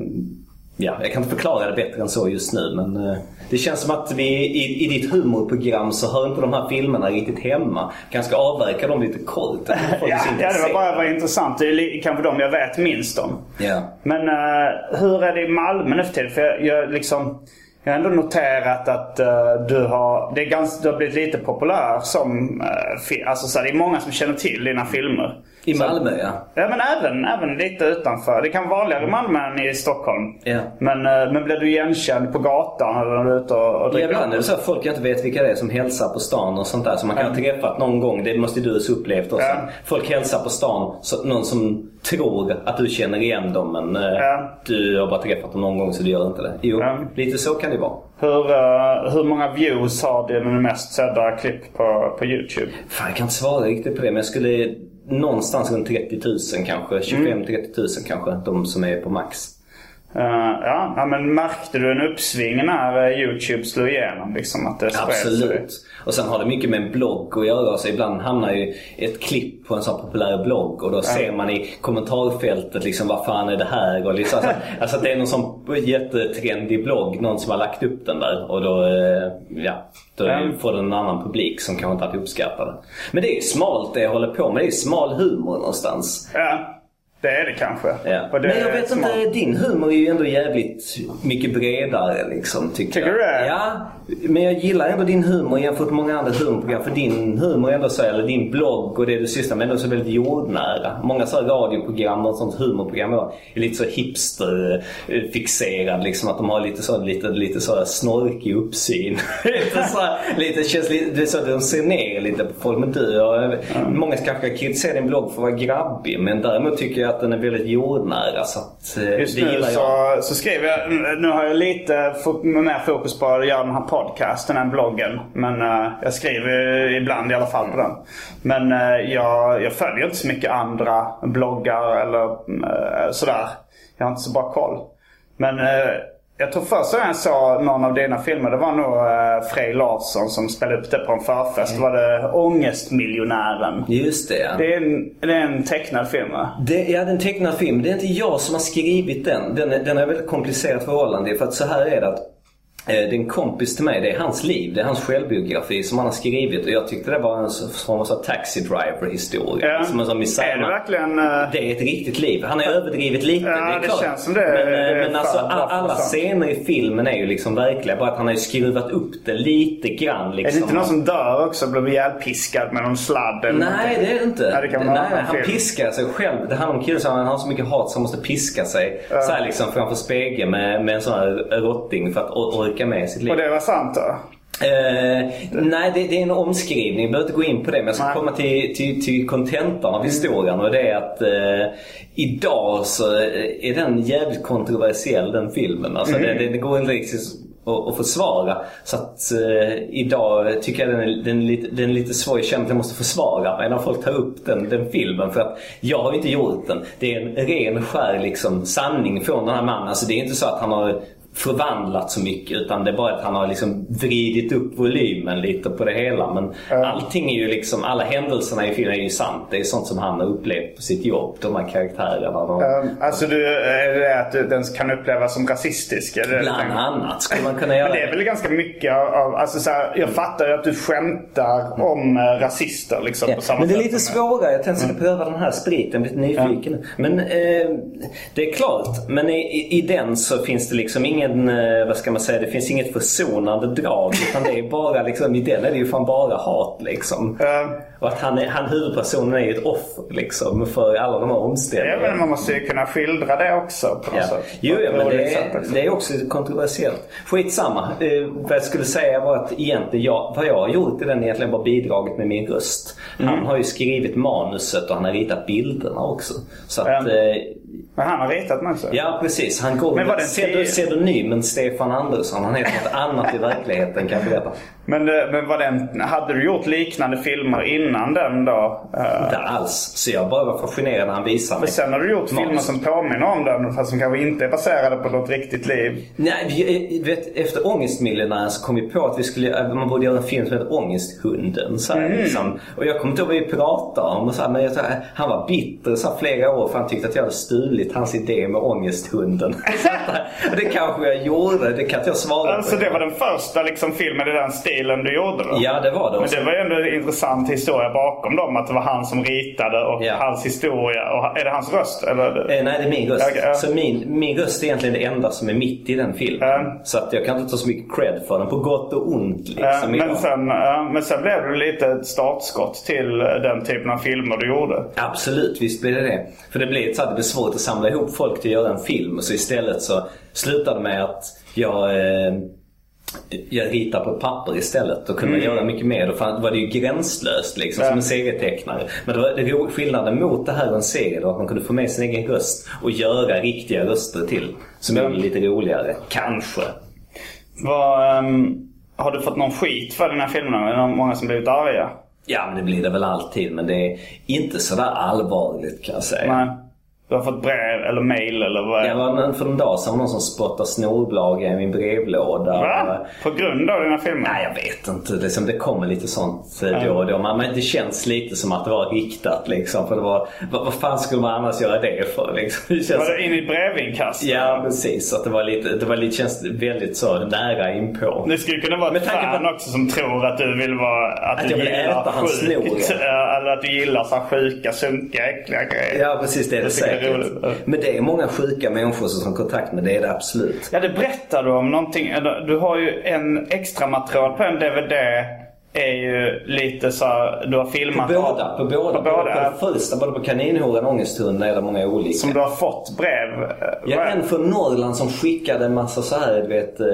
[SPEAKER 2] ja, jag kan inte förklara det bättre än så just nu men eh, det känns som att vi i, i ditt humorprogram så hör inte de här filmerna riktigt hemma. Kanske avverka dem lite kort.
[SPEAKER 1] Ja, ja, det var bara var intressant. Det är kanske de jag vet minst om.
[SPEAKER 2] Ja.
[SPEAKER 1] Men eh, hur är det i Malmö nu för tiden? För jag, jag, liksom, jag har ändå noterat att uh, du, har, det är ganska, du har blivit lite populär som... Uh, fi, alltså, så här, det är många som känner till dina filmer.
[SPEAKER 2] I Malmö ja.
[SPEAKER 1] Ja men även, även lite utanför. Det kan vara vanligare i Malmö än i Stockholm.
[SPEAKER 2] Ja.
[SPEAKER 1] Men, eh, men blir du igenkänd på gatan eller när du är ute och, och
[SPEAKER 2] Ja,
[SPEAKER 1] dricker
[SPEAKER 2] ibland är det så att folk inte vet vilka det är som hälsar på stan och sånt där. Så man kan ha träffat någon gång, det måste du ha upplevt också.
[SPEAKER 1] Ja.
[SPEAKER 2] Folk hälsar på stan, så, någon som tror att du känner igen dem men eh,
[SPEAKER 1] Ja.
[SPEAKER 2] du har bara träffat dem någon gång så du gör inte det. Jo,
[SPEAKER 1] Ja.
[SPEAKER 2] lite så kan det vara.
[SPEAKER 1] Hur, eh, hur många views har dina mest sedda klipp på, på YouTube?
[SPEAKER 2] Fan, jag kan inte svara riktigt på det men jag skulle någonstans runt 30 000 kanske. 25-30 000 kanske, de som är på max.
[SPEAKER 1] Eh, ja, men märkte du en uppsving när uh, YouTube slog igenom? Liksom, att det?
[SPEAKER 2] Absolut. Och sen har det mycket med en blogg att göra. Så ibland hamnar ju ett klipp på en sån populär blogg och då ser man i kommentarfältet liksom vad fan är det här? Och liksom, alltså, alltså det är någon sån jättetrendig blogg. Någon som har lagt upp den där och då, eh, ja, då
[SPEAKER 1] Mm.
[SPEAKER 2] får den en annan publik som kanske inte alltid uppskattar det. Men det är ju smalt det jag håller på med. Det är smal humor någonstans.
[SPEAKER 1] Ja, det är det kanske.
[SPEAKER 2] Ja.
[SPEAKER 1] Det
[SPEAKER 2] Men jag vet inte, din humor är ju ändå jävligt mycket bredare liksom tycker,
[SPEAKER 1] Tycker
[SPEAKER 2] jag.
[SPEAKER 1] du det?
[SPEAKER 2] Ja, men jag gillar ändå din humor jämfört med många andra humorprogram. För din humor är ändå så, eller din blogg och det du sysslar med är ändå så väldigt jordnära. Många så här radioprogram och sånt humorprogram är lite så hipsterfixerad liksom. Att de har lite så, lite, lite så snorkig uppsyn. lite så lite, känns lite, det är så att de ser ner lite på folk. Men du, och, många kanske kritiserar din blogg för att vara grabbig. Men däremot tycker jag att den är väldigt jordnära. Så att, eh,
[SPEAKER 1] Just nu så,
[SPEAKER 2] jag.
[SPEAKER 1] så skriver jag, nu har jag lite mer fokus på att göra den här podcasten än bloggen. Men eh, jag skriver ibland i alla fall på den. Men eh, jag, jag följer inte så mycket andra bloggar eller eh, sådär. Jag har inte så bra koll. Men jag tror första gången jag såg någon av dina filmer det var nog uh, Frej Larsson som spelade upp det på en förfest. Då var det Ångestmiljonären.
[SPEAKER 2] Just det. ja.
[SPEAKER 1] Det är en, det är en tecknad film va?
[SPEAKER 2] Det, ja, det är en tecknad film. Det är inte jag som har skrivit den. Den är, den är väldigt komplicerat förhållande. För att så här är det att det är en kompis till mig. Det är hans liv. Det är hans självbiografi som han har skrivit. Och jag tyckte det var en så- form av så taxi driver historia.
[SPEAKER 1] Ja.
[SPEAKER 2] Som en sån misär.
[SPEAKER 1] Är det verkligen... eh,
[SPEAKER 2] Det är ett riktigt liv. Han har överdrivit lite,
[SPEAKER 1] Ja,
[SPEAKER 2] det är
[SPEAKER 1] det
[SPEAKER 2] klart.
[SPEAKER 1] känns som det.
[SPEAKER 2] Men,
[SPEAKER 1] Det
[SPEAKER 2] eh,
[SPEAKER 1] är
[SPEAKER 2] men alltså alla
[SPEAKER 1] sant.
[SPEAKER 2] scener i filmen är ju liksom verkliga. Bara att han har ju skruvat upp det lite grann.
[SPEAKER 1] Är
[SPEAKER 2] Liksom.
[SPEAKER 1] det inte någon som dör också och blir ihjälpiskad med någon sladd eller
[SPEAKER 2] Nej,
[SPEAKER 1] någonting?
[SPEAKER 2] det är det inte.
[SPEAKER 1] Nej, det kan
[SPEAKER 2] Nej, han
[SPEAKER 1] film.
[SPEAKER 2] piskar sig själv. Det handlar om killen som han har så mycket hat så han måste piska sig. Så här liksom framför spegeln med, med en sån här rotting för att or- orka med sitt liv.
[SPEAKER 1] Och det var sant då?
[SPEAKER 2] Eh, nej, det, det är en omskrivning. Jag behöver inte gå in på det. Men jag ska
[SPEAKER 1] Nej.
[SPEAKER 2] komma till, till, till kontentan av historien. Och det är att eh, idag så är den jävligt kontroversiell den filmen. Alltså det, det, det går inte riktigt att, att försvara. Så att eh, idag tycker jag den är, den, är lite, den är lite svår. Jag känner att jag måste försvara mig när folk tar upp den, den filmen. För att jag har inte gjort den. Det är en ren skär liksom, sanning från den här mannen. Alltså det är inte så att han har förvandlat så mycket utan det är bara att han har liksom vridit upp volymen lite på det hela. Men allting är ju liksom, alla händelserna i filmen är ju sant. Det är sånt som han har upplevt på sitt jobb, de här karaktärerna. De,
[SPEAKER 1] Um, alltså du, är det att den kan upplevas som rasistisk? Du
[SPEAKER 2] Bland annat skulle man kunna göra.
[SPEAKER 1] Men det är väl ganska mycket av, alltså så här, jag fattar ju att du skämtar om eh, rasister liksom
[SPEAKER 2] Ja, men det är lite svårare. Jag tänkte skulle pröva den här spriten. Jag blir nyfiken. Men eh, det är klart. Men i, i- i den så finns det liksom ingen, eh, vad ska man säga, det finns inget försonande drag. Utan det är bara liksom, i den är det ju fan bara hat liksom.
[SPEAKER 1] Eh,
[SPEAKER 2] Och att han, han huvudpersonen är ju ett offer liksom för alla de här
[SPEAKER 1] Ja,
[SPEAKER 2] omständigheterna.
[SPEAKER 1] men man måste ju kunna skildra det också på något
[SPEAKER 2] Ja.
[SPEAKER 1] sätt.
[SPEAKER 2] Jo, ja, men det är, det är också kontroversiellt. Skitsamma. Eh, vad jag skulle säga var att egentligen jag, vad jag har gjort i den egentligen bara bidragit med min röst.
[SPEAKER 1] Mm.
[SPEAKER 2] Han har ju skrivit manuset och han har ritat bilderna också. Så att,
[SPEAKER 1] Ja.
[SPEAKER 2] eh,
[SPEAKER 1] Men han har ritat den också?
[SPEAKER 2] ja precis. Han går
[SPEAKER 1] Men var
[SPEAKER 2] med pseudo- pseudonymen Stefan Andersson. Han heter något annat i verkligheten kan jag berätta.
[SPEAKER 1] Men, eh, men var den, hade du gjort liknande filmer innan den då? Eh,
[SPEAKER 2] Inte alls. Så jag bara var fascinerad när han visade
[SPEAKER 1] Men
[SPEAKER 2] mig.
[SPEAKER 1] sen har du gjort filmer
[SPEAKER 2] Manus.
[SPEAKER 1] som påminner om den fast som kanske inte är baserade på något riktigt liv.
[SPEAKER 2] Nej, vi, vet, efter Ångestmiljonären så kom vi på att vi skulle, man borde göra en film som heter Ångesthunden. Så här,
[SPEAKER 1] Mm.
[SPEAKER 2] liksom. Och jag kommer inte ihåg vad vi pratade om. Och så här, men jag, han var bitter så här, flera år för han tyckte att jag hade stulit hans idé med Ångesthunden. Så det kanske jag gjorde, det kan inte jag svara
[SPEAKER 1] Alltså
[SPEAKER 2] på.
[SPEAKER 1] det var den första liksom, filmen i den stilen du gjorde då?
[SPEAKER 2] Ja, det var det.
[SPEAKER 1] Men det var ju ändå en intressant historia bakom dem. Att det var han som ritade och
[SPEAKER 2] Ja.
[SPEAKER 1] hans historia. Och, är det hans röst? Eller?
[SPEAKER 2] Eh, nej, det är min röst.
[SPEAKER 1] Okej, ja.
[SPEAKER 2] Så min, min röst är egentligen det enda som är mitt i den filmen.
[SPEAKER 1] Ja.
[SPEAKER 2] Så att jag kan inte ta så mycket cred för den, på gott och ont. Liksom,
[SPEAKER 1] Eh, men, sen, eh, men sen blev det lite ett startskott till eh, den typen av filmer du gjorde.
[SPEAKER 2] Absolut, visst blir det det. För det blir, så att det blir svårt att samla ihop folk till att göra en film. Så istället så slutade med att jag, eh, jag ritar på ett papper istället. Då kunde man göra mycket mer. Då var det ju gränslöst liksom, som en serietecknare. Men det var, det var skillnaden mot det här och en serie då, att man kunde få med sin egen röst och göra riktiga röster till. Som är lite roligare, kanske.
[SPEAKER 1] Vad, ehm, har du fått någon skit för den här filmen? Är det många som blivit arga?
[SPEAKER 2] Ja, men det blir det väl alltid. Men det är inte sådär allvarligt kan jag säga.
[SPEAKER 1] Nej. Du har fått brev eller mail eller vad
[SPEAKER 2] Det var för en dag sedan någon som spottade snorblad i min brevlåda.
[SPEAKER 1] Va? På grund av dina filmer?
[SPEAKER 2] Nej, jag vet inte. Liksom, det kommer lite sånt eh, då och då. Men det känns lite som att det var riktat liksom. För det var, vad, vad fan skulle man annars göra det för? Liksom? Det känns...
[SPEAKER 1] Var det in i brevinkast?
[SPEAKER 2] Ja, precis. Att det var lite, det var lite, känns väldigt så nära inpå.
[SPEAKER 1] Det skulle kunna vara ett fan
[SPEAKER 2] på-
[SPEAKER 1] också som tror att du vill vara... Att,
[SPEAKER 2] Att
[SPEAKER 1] du
[SPEAKER 2] jag vill
[SPEAKER 1] gillar
[SPEAKER 2] äta hans snor,
[SPEAKER 1] Eller att du gillar så här sjuka, sunkiga, äckliga grejer.
[SPEAKER 2] Ja, precis. Det är det,
[SPEAKER 1] är
[SPEAKER 2] säkert.
[SPEAKER 1] roligt.
[SPEAKER 2] Men det är många sjuka människor som har kontakt med det. är det absolut.
[SPEAKER 1] Ja, det berättar du om någonting. Du har ju en extra material på en DVD. Är ju lite så här, du har
[SPEAKER 2] På
[SPEAKER 1] filmat.
[SPEAKER 2] båda. På båda.
[SPEAKER 1] På båda.
[SPEAKER 2] På den första, både på kaninhoran och ångesthunden är det många olika.
[SPEAKER 1] Som du har fått brev. eh,
[SPEAKER 2] Ja, en från Norrland som skickade en massa så här, du vet. Eh,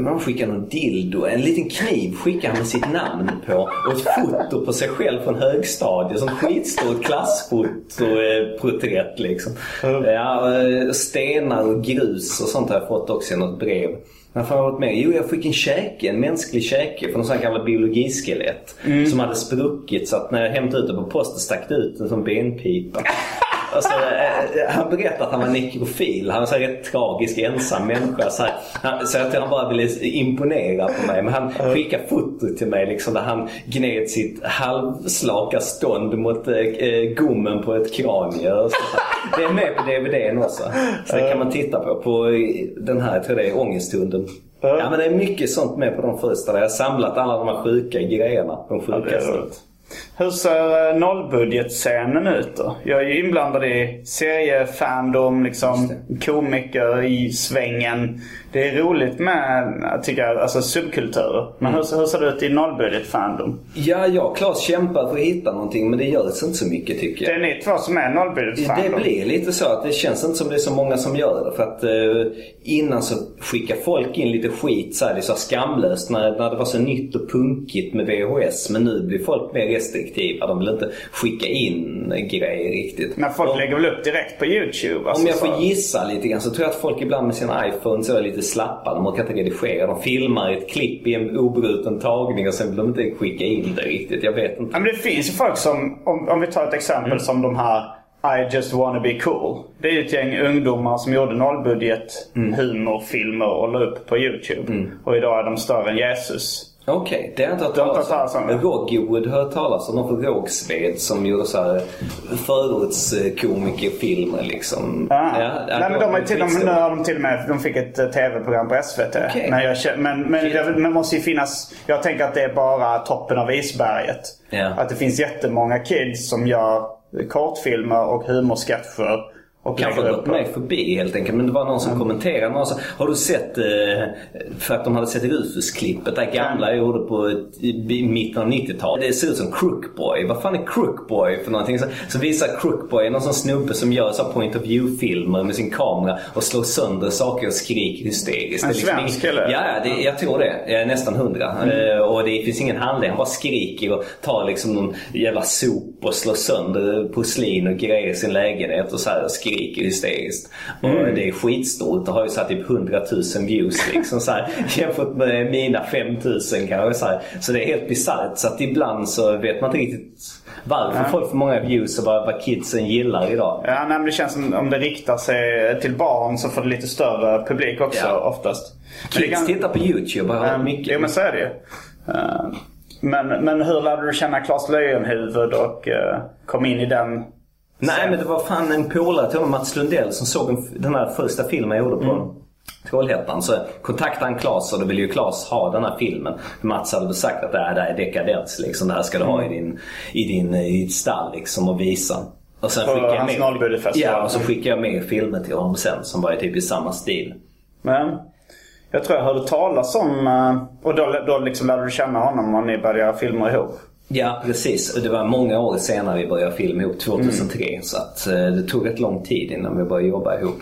[SPEAKER 2] man skickade någon dildo. En liten kniv skickade han med sitt namn på. Och ett foto på sig själv från högstadiet. Som skitstort klassfotoporträtt liksom. Ja, eh, stenar och grus och sånt har jag fått också i något brev. Har jag varit med? Jo, jag fick en käke, en mänsklig käke från en sån här gammal biologiskelett. Som hade spruckit så att när jag hämtade ut det på posten stack det ut en sån benpipa. Alltså, eh, han berättade att han var nekrofil. Han var här rätt tragisk ensam människa. Så, här, han, så jag tror han bara ville imponera på mig. Men han skickade foto till mig liksom, där han gned sitt halvslaka stånd mot eh, eh, gommen på ett kranie. Det är med på DVDn också. Så det kan man titta på. På eh, den här, jag tror det är Ångesthunden. Ja men det är mycket sånt med på de första. Där jag har samlat alla de här sjuka grejerna. De
[SPEAKER 1] Ja,
[SPEAKER 2] sjukaste.
[SPEAKER 1] roligt. Hur ser eh, nollbudgetscenen ut då? Jag är ju inblandad i seriefandom, liksom komiker i svängen. Det är roligt med, jag tycker jag, alltså subkulturer. Men hur, hur ser det ut i nollbudgetfandom?
[SPEAKER 2] Ja, jag och Claes kämpar för att hitta någonting men det görs inte så mycket tycker
[SPEAKER 1] Det
[SPEAKER 2] jag.
[SPEAKER 1] är ni två som är
[SPEAKER 2] Det
[SPEAKER 1] nollbudgetfandom.
[SPEAKER 2] blir lite så att det känns inte som det är så många som gör det. För att eh, innan så skickar folk in lite skit så här, det är så skamlöst när, när det var så nytt och punkigt med VHS. Men nu blir folk mer restriktiva. De vill inte skicka in grejer riktigt.
[SPEAKER 1] Men folk
[SPEAKER 2] Och-
[SPEAKER 1] lägger väl upp direkt på YouTube? Alltså,
[SPEAKER 2] om jag
[SPEAKER 1] så-
[SPEAKER 2] får gissa lite grann så tror jag att folk ibland med sina iPhones är lite slappa. De orkar inte redigera. De filmar ett klipp i en obruten tagning och sen vill de inte skicka in det riktigt. Jag vet inte.
[SPEAKER 1] Ja, men det finns ju folk som, om, om vi tar ett exempel
[SPEAKER 2] Mm.
[SPEAKER 1] som de här I just wanna be cool. Det är ju ett gäng ungdomar som gjorde nollbudget
[SPEAKER 2] Mm.
[SPEAKER 1] humorfilmer och la upp på YouTube. Och idag är de större än Jesus.
[SPEAKER 2] Okej, det har jag inte hört talas
[SPEAKER 1] talas om?
[SPEAKER 2] Rågod har hört talas om. Någon från Rågsved som gjorde så här förortskomikerfilmer liksom.
[SPEAKER 1] Ah.
[SPEAKER 2] Ja,
[SPEAKER 1] Nej, men de, ju till, de,
[SPEAKER 2] skitstor.
[SPEAKER 1] nu har de till och med de fick ett eh, tv-program på SVT.
[SPEAKER 2] Okej.
[SPEAKER 1] Men, jag, men, men det men måste ju finnas... Jag tänker att det är bara toppen av isberget.
[SPEAKER 2] Ja.
[SPEAKER 1] Att det finns jättemånga kids som gör kortfilmer och humorsketcher. Och
[SPEAKER 2] Kanske gått mig förbi helt enkelt. Men det var någon som kommenterade. Någon som, har du sett, eh, för att de hade sett Rufus-klippet, det gamla jag gjorde på i mitten av 90-talet. Det ser ut som Crookboy. Vad fan är Crookboy för någonting? Så, så visar Crookboy någon sån snubbe som gör så point of view-filmer med sin kamera och slår sönder saker och skriker hysteriskt.
[SPEAKER 1] En
[SPEAKER 2] liksom
[SPEAKER 1] svensk
[SPEAKER 2] ing-
[SPEAKER 1] eller?
[SPEAKER 2] Ja, det, jag tror det. Jag är nästan hundra. Eh, och det finns ingen handling. Han bara skriker och tar liksom någon jävla sop och slår sönder porslin och grejer i sin lägenhet och så här och skriker hysteriskt. Och det är skitstort. Det har ju så här typ 100 000 views liksom så här, jämfört med mina 5000 kanske. Så, här. så det är helt bisarrt. Så att ibland så vet man inte riktigt varför folk får många views och vad, vad kidsen gillar idag.
[SPEAKER 1] Ja, nej, men det känns som om det riktar sig till barn så får det lite större publik också
[SPEAKER 2] Ja.
[SPEAKER 1] oftast.
[SPEAKER 2] Kids
[SPEAKER 1] kan-
[SPEAKER 2] tittar på YouTube och har
[SPEAKER 1] Um,
[SPEAKER 2] mycket.
[SPEAKER 1] Jo men så är det ju. Eh, men, men hur lärde du känna Claes Löjenhuvud och eh, kom in i den?
[SPEAKER 2] Nej men det var fan en polare till honom, Mats Lundell, som såg en, den här första filmen jag gjorde på Trollhättan. Så kontaktade han Claes och då ville ju Claes ha den här filmen. Mats hade sagt att det här, det här är dekadens liksom. Det här ska du ha i, din, i, din, i ditt stall liksom och visa. Och sen
[SPEAKER 1] På
[SPEAKER 2] skickade jag
[SPEAKER 1] hans
[SPEAKER 2] med,
[SPEAKER 1] nollbudgetfestival.
[SPEAKER 2] Ja, och så skickade jag med filmer till honom sen som var typ i samma stil.
[SPEAKER 1] Men jag tror jag hörde talas om, eh, och då, då liksom lärde du känna honom och ni började göra filmer ihop.
[SPEAKER 2] Ja precis. Och Det var många år senare vi började filma ihop, 2003. Så att, eh, det tog rätt lång tid innan vi började jobba ihop.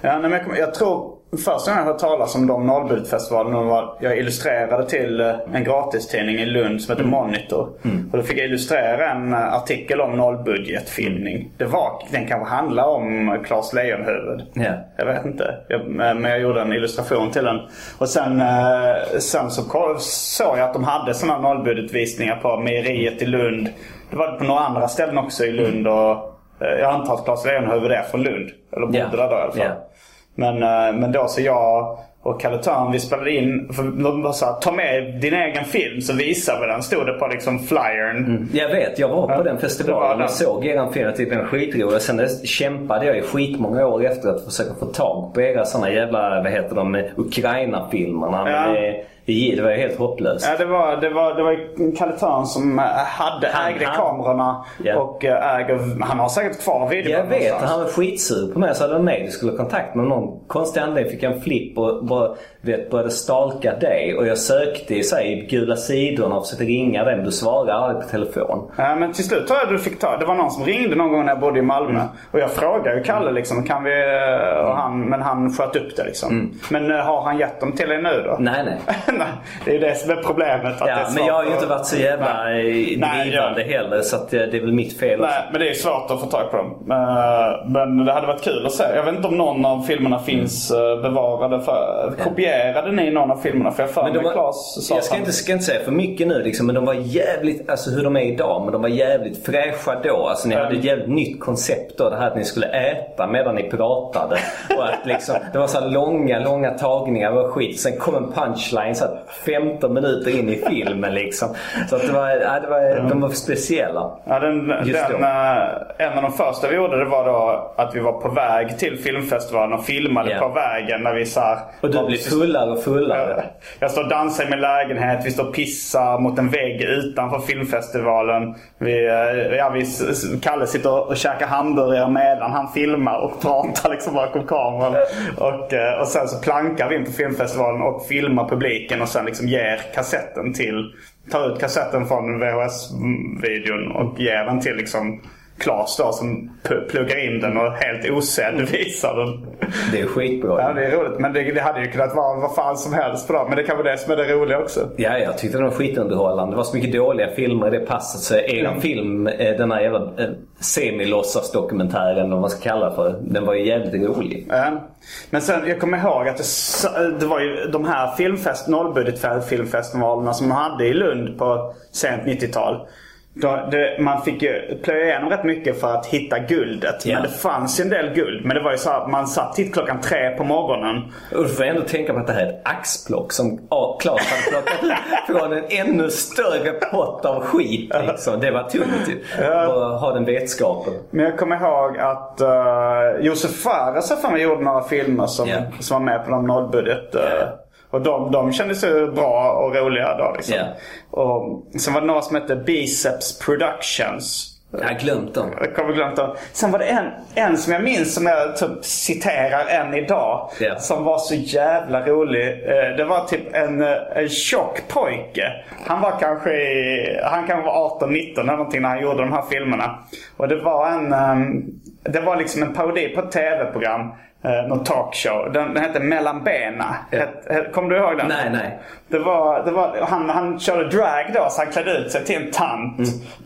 [SPEAKER 1] Ja, nej, jag, kommer- jag tror första gången jag hört talas om de nollbudgetfestivalen var jag illustrerade till eh, en gratistidning i Lund som heter Monitor. Och då fick jag illustrera en eh, artikel om nollbudgetfilmning. Det var, den kanske handlar om Claes Lejonhuvud.
[SPEAKER 2] Ja.
[SPEAKER 1] Jag vet inte. Jag, men jag gjorde en illustration till den. Och sen, eh, sen så såg jag att de hade sådana nollbudgetvisningar på mejeriet i Lund. Det var på några andra ställen också i Lund och Eh, Jag antar att Claes Lejonhufvud är från Lund. Eller bodde
[SPEAKER 2] Ja.
[SPEAKER 1] där då i alla fall.
[SPEAKER 2] Ja.
[SPEAKER 1] Men, eh, men då så jag och Kalle Törn, vi spelade in. För de bara sa ta med din egen film så visar vi den. Stod det på liksom flyern.
[SPEAKER 2] Jag vet, jag var på
[SPEAKER 1] Ja,
[SPEAKER 2] den festivalen
[SPEAKER 1] den.
[SPEAKER 2] och såg eran film. Jag tyckte den skitrolig. Sen kämpade jag i skitmånga år efter att försöka få tag på era såna jävla, vad heter de, Ukraina-filmerna.
[SPEAKER 1] Ja.
[SPEAKER 2] Det, var helt hopplöst.
[SPEAKER 1] Ja, det var, det var, det var ju Kalle Törn som eh, hade,
[SPEAKER 2] Han-
[SPEAKER 1] ägde
[SPEAKER 2] han-
[SPEAKER 1] kamerorna.
[SPEAKER 2] Ja.
[SPEAKER 1] Och eh, äger, han har säkert kvar videon
[SPEAKER 2] Jag vet,
[SPEAKER 1] någonstans.
[SPEAKER 2] han var skitsur på mig. Så hade mig skulle ha kontakt med någon konstig anledning fick jag en flipp och bara, vet, började stalka dig. Och jag sökte i så här, i gula sidorna och försökte ringa dig men du svarade aldrig på telefon.
[SPEAKER 1] Ja, men till slut tror jag du fick ta. Det var någon som ringde någon gång när jag bodde i Malmö.
[SPEAKER 2] Mm.
[SPEAKER 1] Och jag frågade ju Kalle liksom, kan vi... eh, Och han, men han sköt upp det liksom. Men eh, har han gett dem till dig nu då?
[SPEAKER 2] Mm. Nej, nej.
[SPEAKER 1] Det är ju det som är problemet. Att det är
[SPEAKER 2] Ja,
[SPEAKER 1] svårt
[SPEAKER 2] men jag har ju inte varit så jävla drivande heller. Så det är väl mitt fel.
[SPEAKER 1] Nej, men det är svårt att få tag på dem. Eh, Men det hade varit kul att se. Jag vet inte om någon av filmerna finns eh, bevarade. För, kopierade ni någon av filmerna? För jag för mig Claes sa
[SPEAKER 2] jag ska inte, ska inte säga för mycket nu liksom, men de var jävligt, alltså hur de är idag, men de var jävligt fräscha då. Alltså ni hade ett jävligt nytt koncept då. Det här att ni skulle äta medan ni pratade. Och att liksom, det var så långa, långa tagningar. Det var skit. Sen kom en punchline så 15 minuter in i filmen liksom. Så att det var, ja, det var, de var speciella.
[SPEAKER 1] Ja, den, den, eh, en av de första vi gjorde det var då att vi var på väg till filmfestivalen och filmade
[SPEAKER 2] Ja.
[SPEAKER 1] på vägen när vi så här,
[SPEAKER 2] Och du blev fullare och fullare.
[SPEAKER 1] Jag står och dansar i min lägenhet. Vi står och pissar mot en vägg utanför filmfestivalen. Vi, eh, ja, vi, Kalle sitter och, och käkar hamburgare medan han filmar och pratar liksom bakom kameran. Och, eh, och sen så plankar vi in på filmfestivalen och filmar publiken och sen liksom ger kassetten till... Tar ut kassetten från VHS-videon och ger den till liksom Klas då som pluggar in den och helt osedd visar den.
[SPEAKER 2] Det är skitbra.
[SPEAKER 1] Ja, det är roligt. Men det, det hade ju kunnat vara vad fan som helst på dem. Men det kan vara det som är det roliga också.
[SPEAKER 2] Ja, jag tyckte den var skitunderhållande. Det var så mycket dåliga filmer i det passet. Så eran film, eh, den här jävla eh, semilåtsas-dokumentären, vad man ska kalla det för, den var ju jävligt rolig.
[SPEAKER 1] Ja. Men sen, jag kommer ihåg att det, det var ju de här filmfest, nollbudgetfilmfestivalerna som man hade i Lund på sent 90-tal. Då, det, man fick ju plöja igenom rätt mycket för att hitta guldet.
[SPEAKER 2] Ja.
[SPEAKER 1] Men det fanns ju en del guld. Men det var ju så att man satt hit klockan tre på morgonen.
[SPEAKER 2] Och du får ändå tänka på att det här är ett axplock som Claes hade plockat ut från en ännu större pott av skit. Liksom. Det var tungt ju. Bara ha den vetskapen.
[SPEAKER 1] Men jag kommer ihåg att uh, Josef Fares för mig gjorde några filmer som,
[SPEAKER 2] Ja.
[SPEAKER 1] som var med på de nollbudget. Uh, Och de, de kändes ju bra och roliga då liksom.
[SPEAKER 2] Ja.
[SPEAKER 1] Och sen var det några som hette Biceps Productions.
[SPEAKER 2] Jag har glömt dem.
[SPEAKER 1] Jag kommer glömt dem. Sen var det en, en som jag minns som jag typ citerar än idag.
[SPEAKER 2] Ja.
[SPEAKER 1] Som var så jävla rolig. Eh, Det var typ en, eh, en tjock pojke. Han var kanske han kanske var 18-19 eller någonting när han gjorde de här filmerna. Och det var en, ehm, det var liksom en parodi på ett tv-program. Eh, någon talkshow. Den, den hette Mellan bena. Het- Kommer du ihåg den?
[SPEAKER 2] Nej, nej.
[SPEAKER 1] Det var, det var, han, han körde drag då så han klädde ut sig till en tant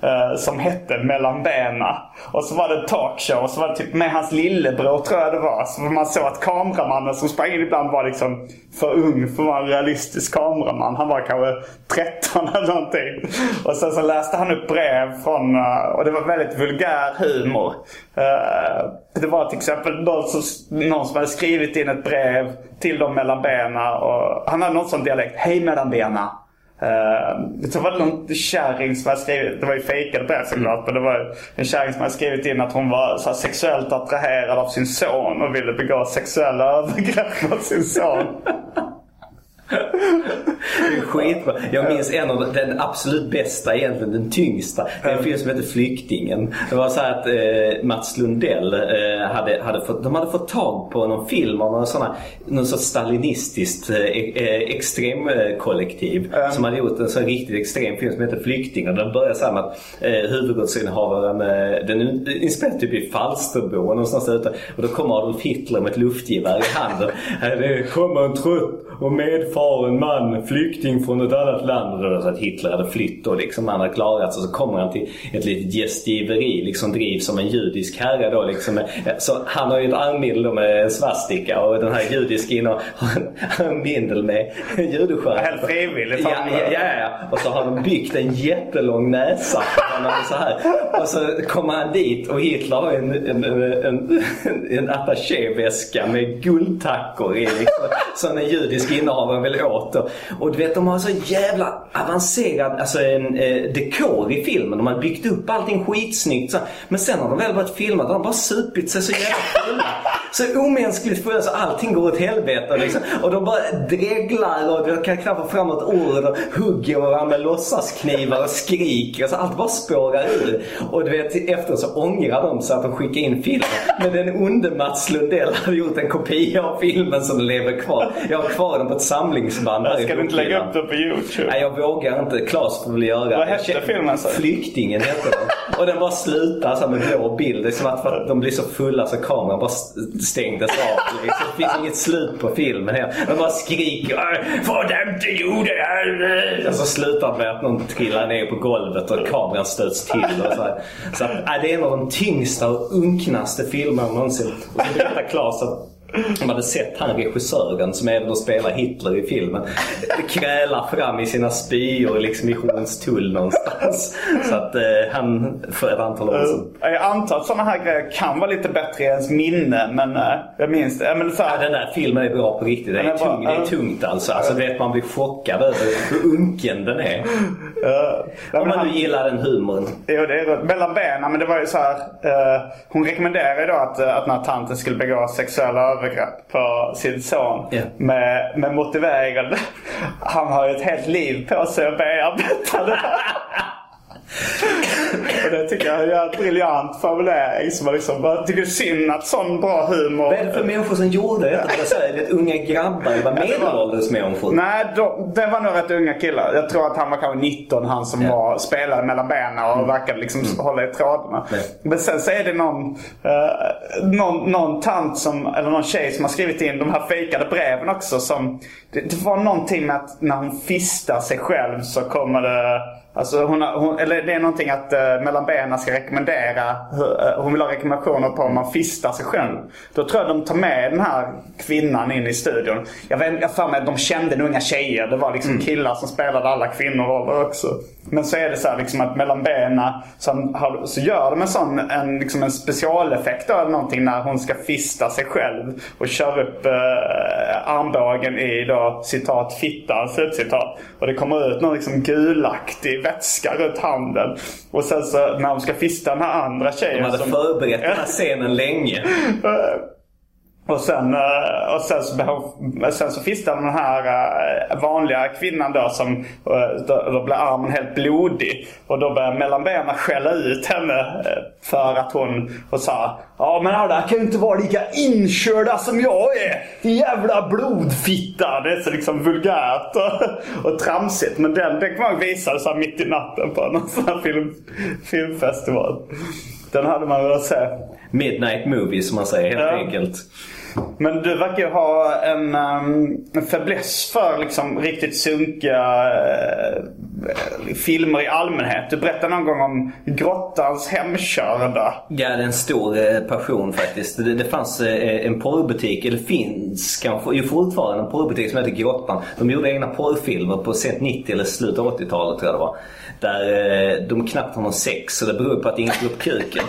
[SPEAKER 1] eh, som hette Mellan bena. Och så var det en talkshow och så var det typ med hans lillebror tror jag det var. Så man såg att kameramannen som sprang in ibland var liksom för ung för att vara en realistisk kameraman. Han var kanske 13 eller någonting. Och sen så läste han upp brev från, eh, och det var väldigt vulgär humor. Eh, det var till exempel någon som, någon som hade skrivit in ett brev till dem mellan benen. Och han hade någon sån dialekt. Hej mellan benen. Uh, så var det någon kärring som hade skrivit, det var ju fejkade brev såklart, men det var en kärring som hade skrivit in att hon var så här, sexuellt attraherad av sin son och ville begå sexuella övergrepp mot sin son.
[SPEAKER 2] Skitbra. Jag minns en av den absolut bästa, egentligen den tyngsta. Det är en film som heter Flyktingen. Det var så här att eh, Mats Lundell eh, hade, hade fått, de hade fått tag på någon film av någon, såna, någon sorts stalinistiskt eh, eh, extremkollektiv. Som hade gjort en sån riktigt extrem film som heter Flyktingen. Den börjar så här med att eh, huvudrollsinnehavaren, eh, den inspelad typ i Falsterbo någonstans ute. Och då kommer Adolf Hitler med ett luftgevär i handen. Det kommer en trupp och medfaren man, flykting från ett annat land. Och då så att Hitler hade flytt och liksom han hade klarat sig. Så kommer han till ett litet gästgiveri. Liksom drivs som en judisk herre då. Liksom. Så han har ju ett armindel med en svastika och den här judiska har en bindel med judestjärna.
[SPEAKER 1] Helt frivilligt.
[SPEAKER 2] Ja, ja, ja, ja. Och så har de byggt en jättelång näsa. Så här. Och så kommer han dit och Hitler har en, en, en, en attachéväska med guldtackor i. Liksom, som en judisk innehavare väl åt. Och, och du vet de har så jävla avancerad alltså, en, eh, dekor i filmen. De har byggt upp allting skitsnyggt. Så. Men sen har de väl börjat filma de har bara supit sig så jävla fulla. Så omänskligt fulla så allting går åt helvete. Liksom. Och de bara dreglar och de kan knappt få fram ett ord och hugger varandra med låtsasknivar och skriker. Alltså, allt bara spårar ur. Och du vet efter så ångrar de sig att de skickade in filmen. Men den onde Mats Lundell hade gjort en kopia av filmen som lever kvar. Jag har kvar den på ett samlingsband här
[SPEAKER 1] Ska du inte lägga upp den på YouTube?
[SPEAKER 2] Nej, jag vågar inte. Klas får väl göra
[SPEAKER 1] Vad hette filmen? Så?
[SPEAKER 2] Flyktingen hette den. Och den bara slutar så med blå bild. Det är som att att de blir så fulla så kameran bara stängdes av. Liksom. Det finns inget slut på filmen. De bara skriker Få dem till jorden! Och så slutar det med att någon trillar ner på golvet och kameran stöts till. Och så här. så att, äh, det är en av de tyngsta och unknaste filmerna någonsin. Och så berättar Klas att de hade sett han regissören som även spelar Hitler i filmen kräla fram i sina spyor liksom i Hornstull någonstans. Så att eh, han för ett antal år sedan.
[SPEAKER 1] Jag antar att sådana här grejer kan vara lite bättre i ens minne men eh, jag minns det. Men så här...
[SPEAKER 2] ja, den där filmen är bra på riktigt. Det är, tung, det är tungt alltså. alltså vet, man blir chockad över hur unken den är. Uh, Om man nu gillar den humorn.
[SPEAKER 1] Jo det är Mellan benen. Men det var ju så här. Uh, hon rekommenderade ju då att, att den här tanten skulle begå sexuella övergrepp på sin son.
[SPEAKER 2] Yeah.
[SPEAKER 1] Med, med motiveringen. Han har ju ett helt liv på sig att bearbeta det. och det tycker jag är en briljant formulering. Som man liksom, jag tycker synd att sån bra humor...
[SPEAKER 2] Vad är det för människor som gjorde detta? Var det unga grabbar? Det var medelålders människor?
[SPEAKER 1] Nej, de, det var nog rätt unga killar. Jag tror att han var kanske 19 han som ja. var, spelade mellan benen och mm. verkade liksom mm. hålla i trådarna. Mm. Men sen så är det någon, uh, någon, någon tant som, eller någon tjej som har skrivit in de här fejkade breven också. Som, det, det var någonting med att när hon fistar sig själv så kommer det Alltså hon, hon, eller det är någonting att uh, mellan benen ska rekommendera. Uh, hon vill ha rekommendationer på om man fistar sig själv. Då tror jag de tar med den här kvinnan in i studion. Jag vet jag för mig att de kände unga tjejer. Det var liksom mm. killar som spelade alla kvinnoroller också. Men så är det så här, liksom att mellan benen så, så gör de en sån en, liksom en specialeffekt eller någonting när hon ska fista sig själv. Och kör upp uh, armbågen i då citat fittan slutcitat. Och det kommer ut någon liksom gulaktig vätska runt handen. Och sen så när de ska fista den här andra tjejen.
[SPEAKER 2] De hade
[SPEAKER 1] som...
[SPEAKER 2] förberett den här scenen länge.
[SPEAKER 1] Och sen, eh, och sen, så, sen så fistar den här eh, vanliga kvinnan då som eh, då, då blir armen helt blodig. Och då börjar mellan benen skälla ut henne för att hon och sa Ja men alla kan ju inte vara lika inkörda som jag är. Din jävla blodfitta. Det är så liksom vulgärt och, och tramsigt. Men den, den kan man visa så mitt i natten på någon sån här film, filmfestival. Den hade man velat se.
[SPEAKER 2] Midnight movie som man säger helt ja. enkelt.
[SPEAKER 1] Men du verkar ju ha en, um, en fäbless för liksom riktigt sunkiga uh, filmer i allmänhet. Du berättade någon gång om Grottans hemkörda.
[SPEAKER 2] Ja, det är en stor uh, passion faktiskt. Det, det fanns uh, en porrbutik, eller finns kanske, ju fortfarande en porrbutik som heter Grottan. De gjorde egna porrfilmer på sent 90 eller slutet av 80-talet tror jag det var. Där de knappt har någon sex så det beror på att ingen får upp kuken.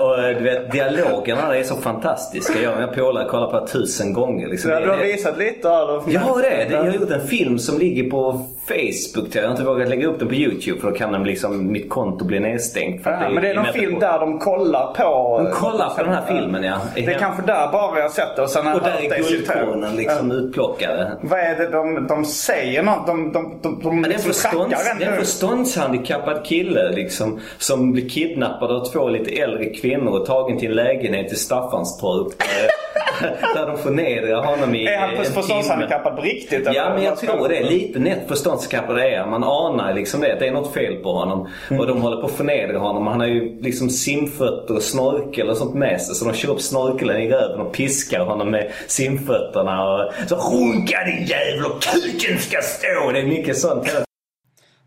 [SPEAKER 2] och du vet, dialogerna är så fantastiska. Jag, jag polare kollat på tusen gånger. Liksom.
[SPEAKER 1] Ja, du har visat lite av dem.
[SPEAKER 2] Ja, det är det. Jag har gjort en film som ligger på Facebook. Jag har inte vågat lägga upp den på YouTube för då kan den liksom, mitt konto bli nedstängt.
[SPEAKER 1] ja, det men det är någon film där de kollar på...
[SPEAKER 2] De kollar på den här filmen ja.
[SPEAKER 1] Det är kanske där bara jag har sett det. Och, sen
[SPEAKER 2] och där är guldkornen liksom ja. utplockade.
[SPEAKER 1] Vad är det de, de säger? Något? De, de, de, de,
[SPEAKER 2] det är liksom en förståndshandikappad kille liksom, som blir kidnappad av två lite äldre kvinnor och tagen till en lägenhet i Staffanstorp. där de förnedrar honom i
[SPEAKER 1] Är han förståndshandikappad på riktigt? eller?
[SPEAKER 2] Ja, men jag tror det. Lite nätt förståndshandikappad är. Man anar liksom det. Det är något fel på honom.
[SPEAKER 1] Mm.
[SPEAKER 2] Och de håller på att förnedra honom. Han har ju liksom simfötter och snorkel och sånt med sig. Så de kör upp snorkeln i röven och piskar honom med simfötterna. Och så runka din jävel och kuken ska stå. Det är mycket sånt. hela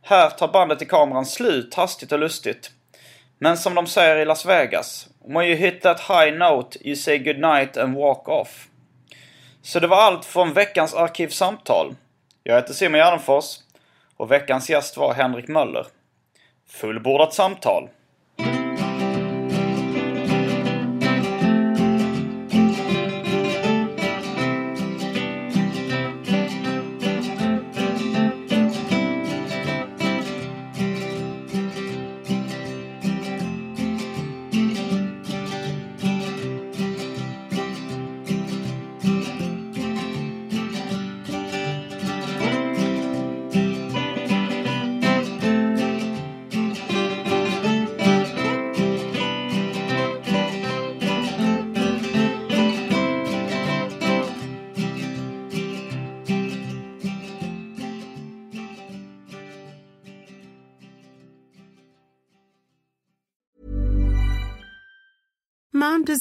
[SPEAKER 1] här tar bandet i kameran slut hastigt och lustigt. Men som de säger i Las Vegas. When you hit that high note you say goodnight and walk off. Så det var allt från veckans Arkivsamtal. Jag heter Simon Gärdenfors och veckans gäst var Henrik Möller. Fullbordat samtal.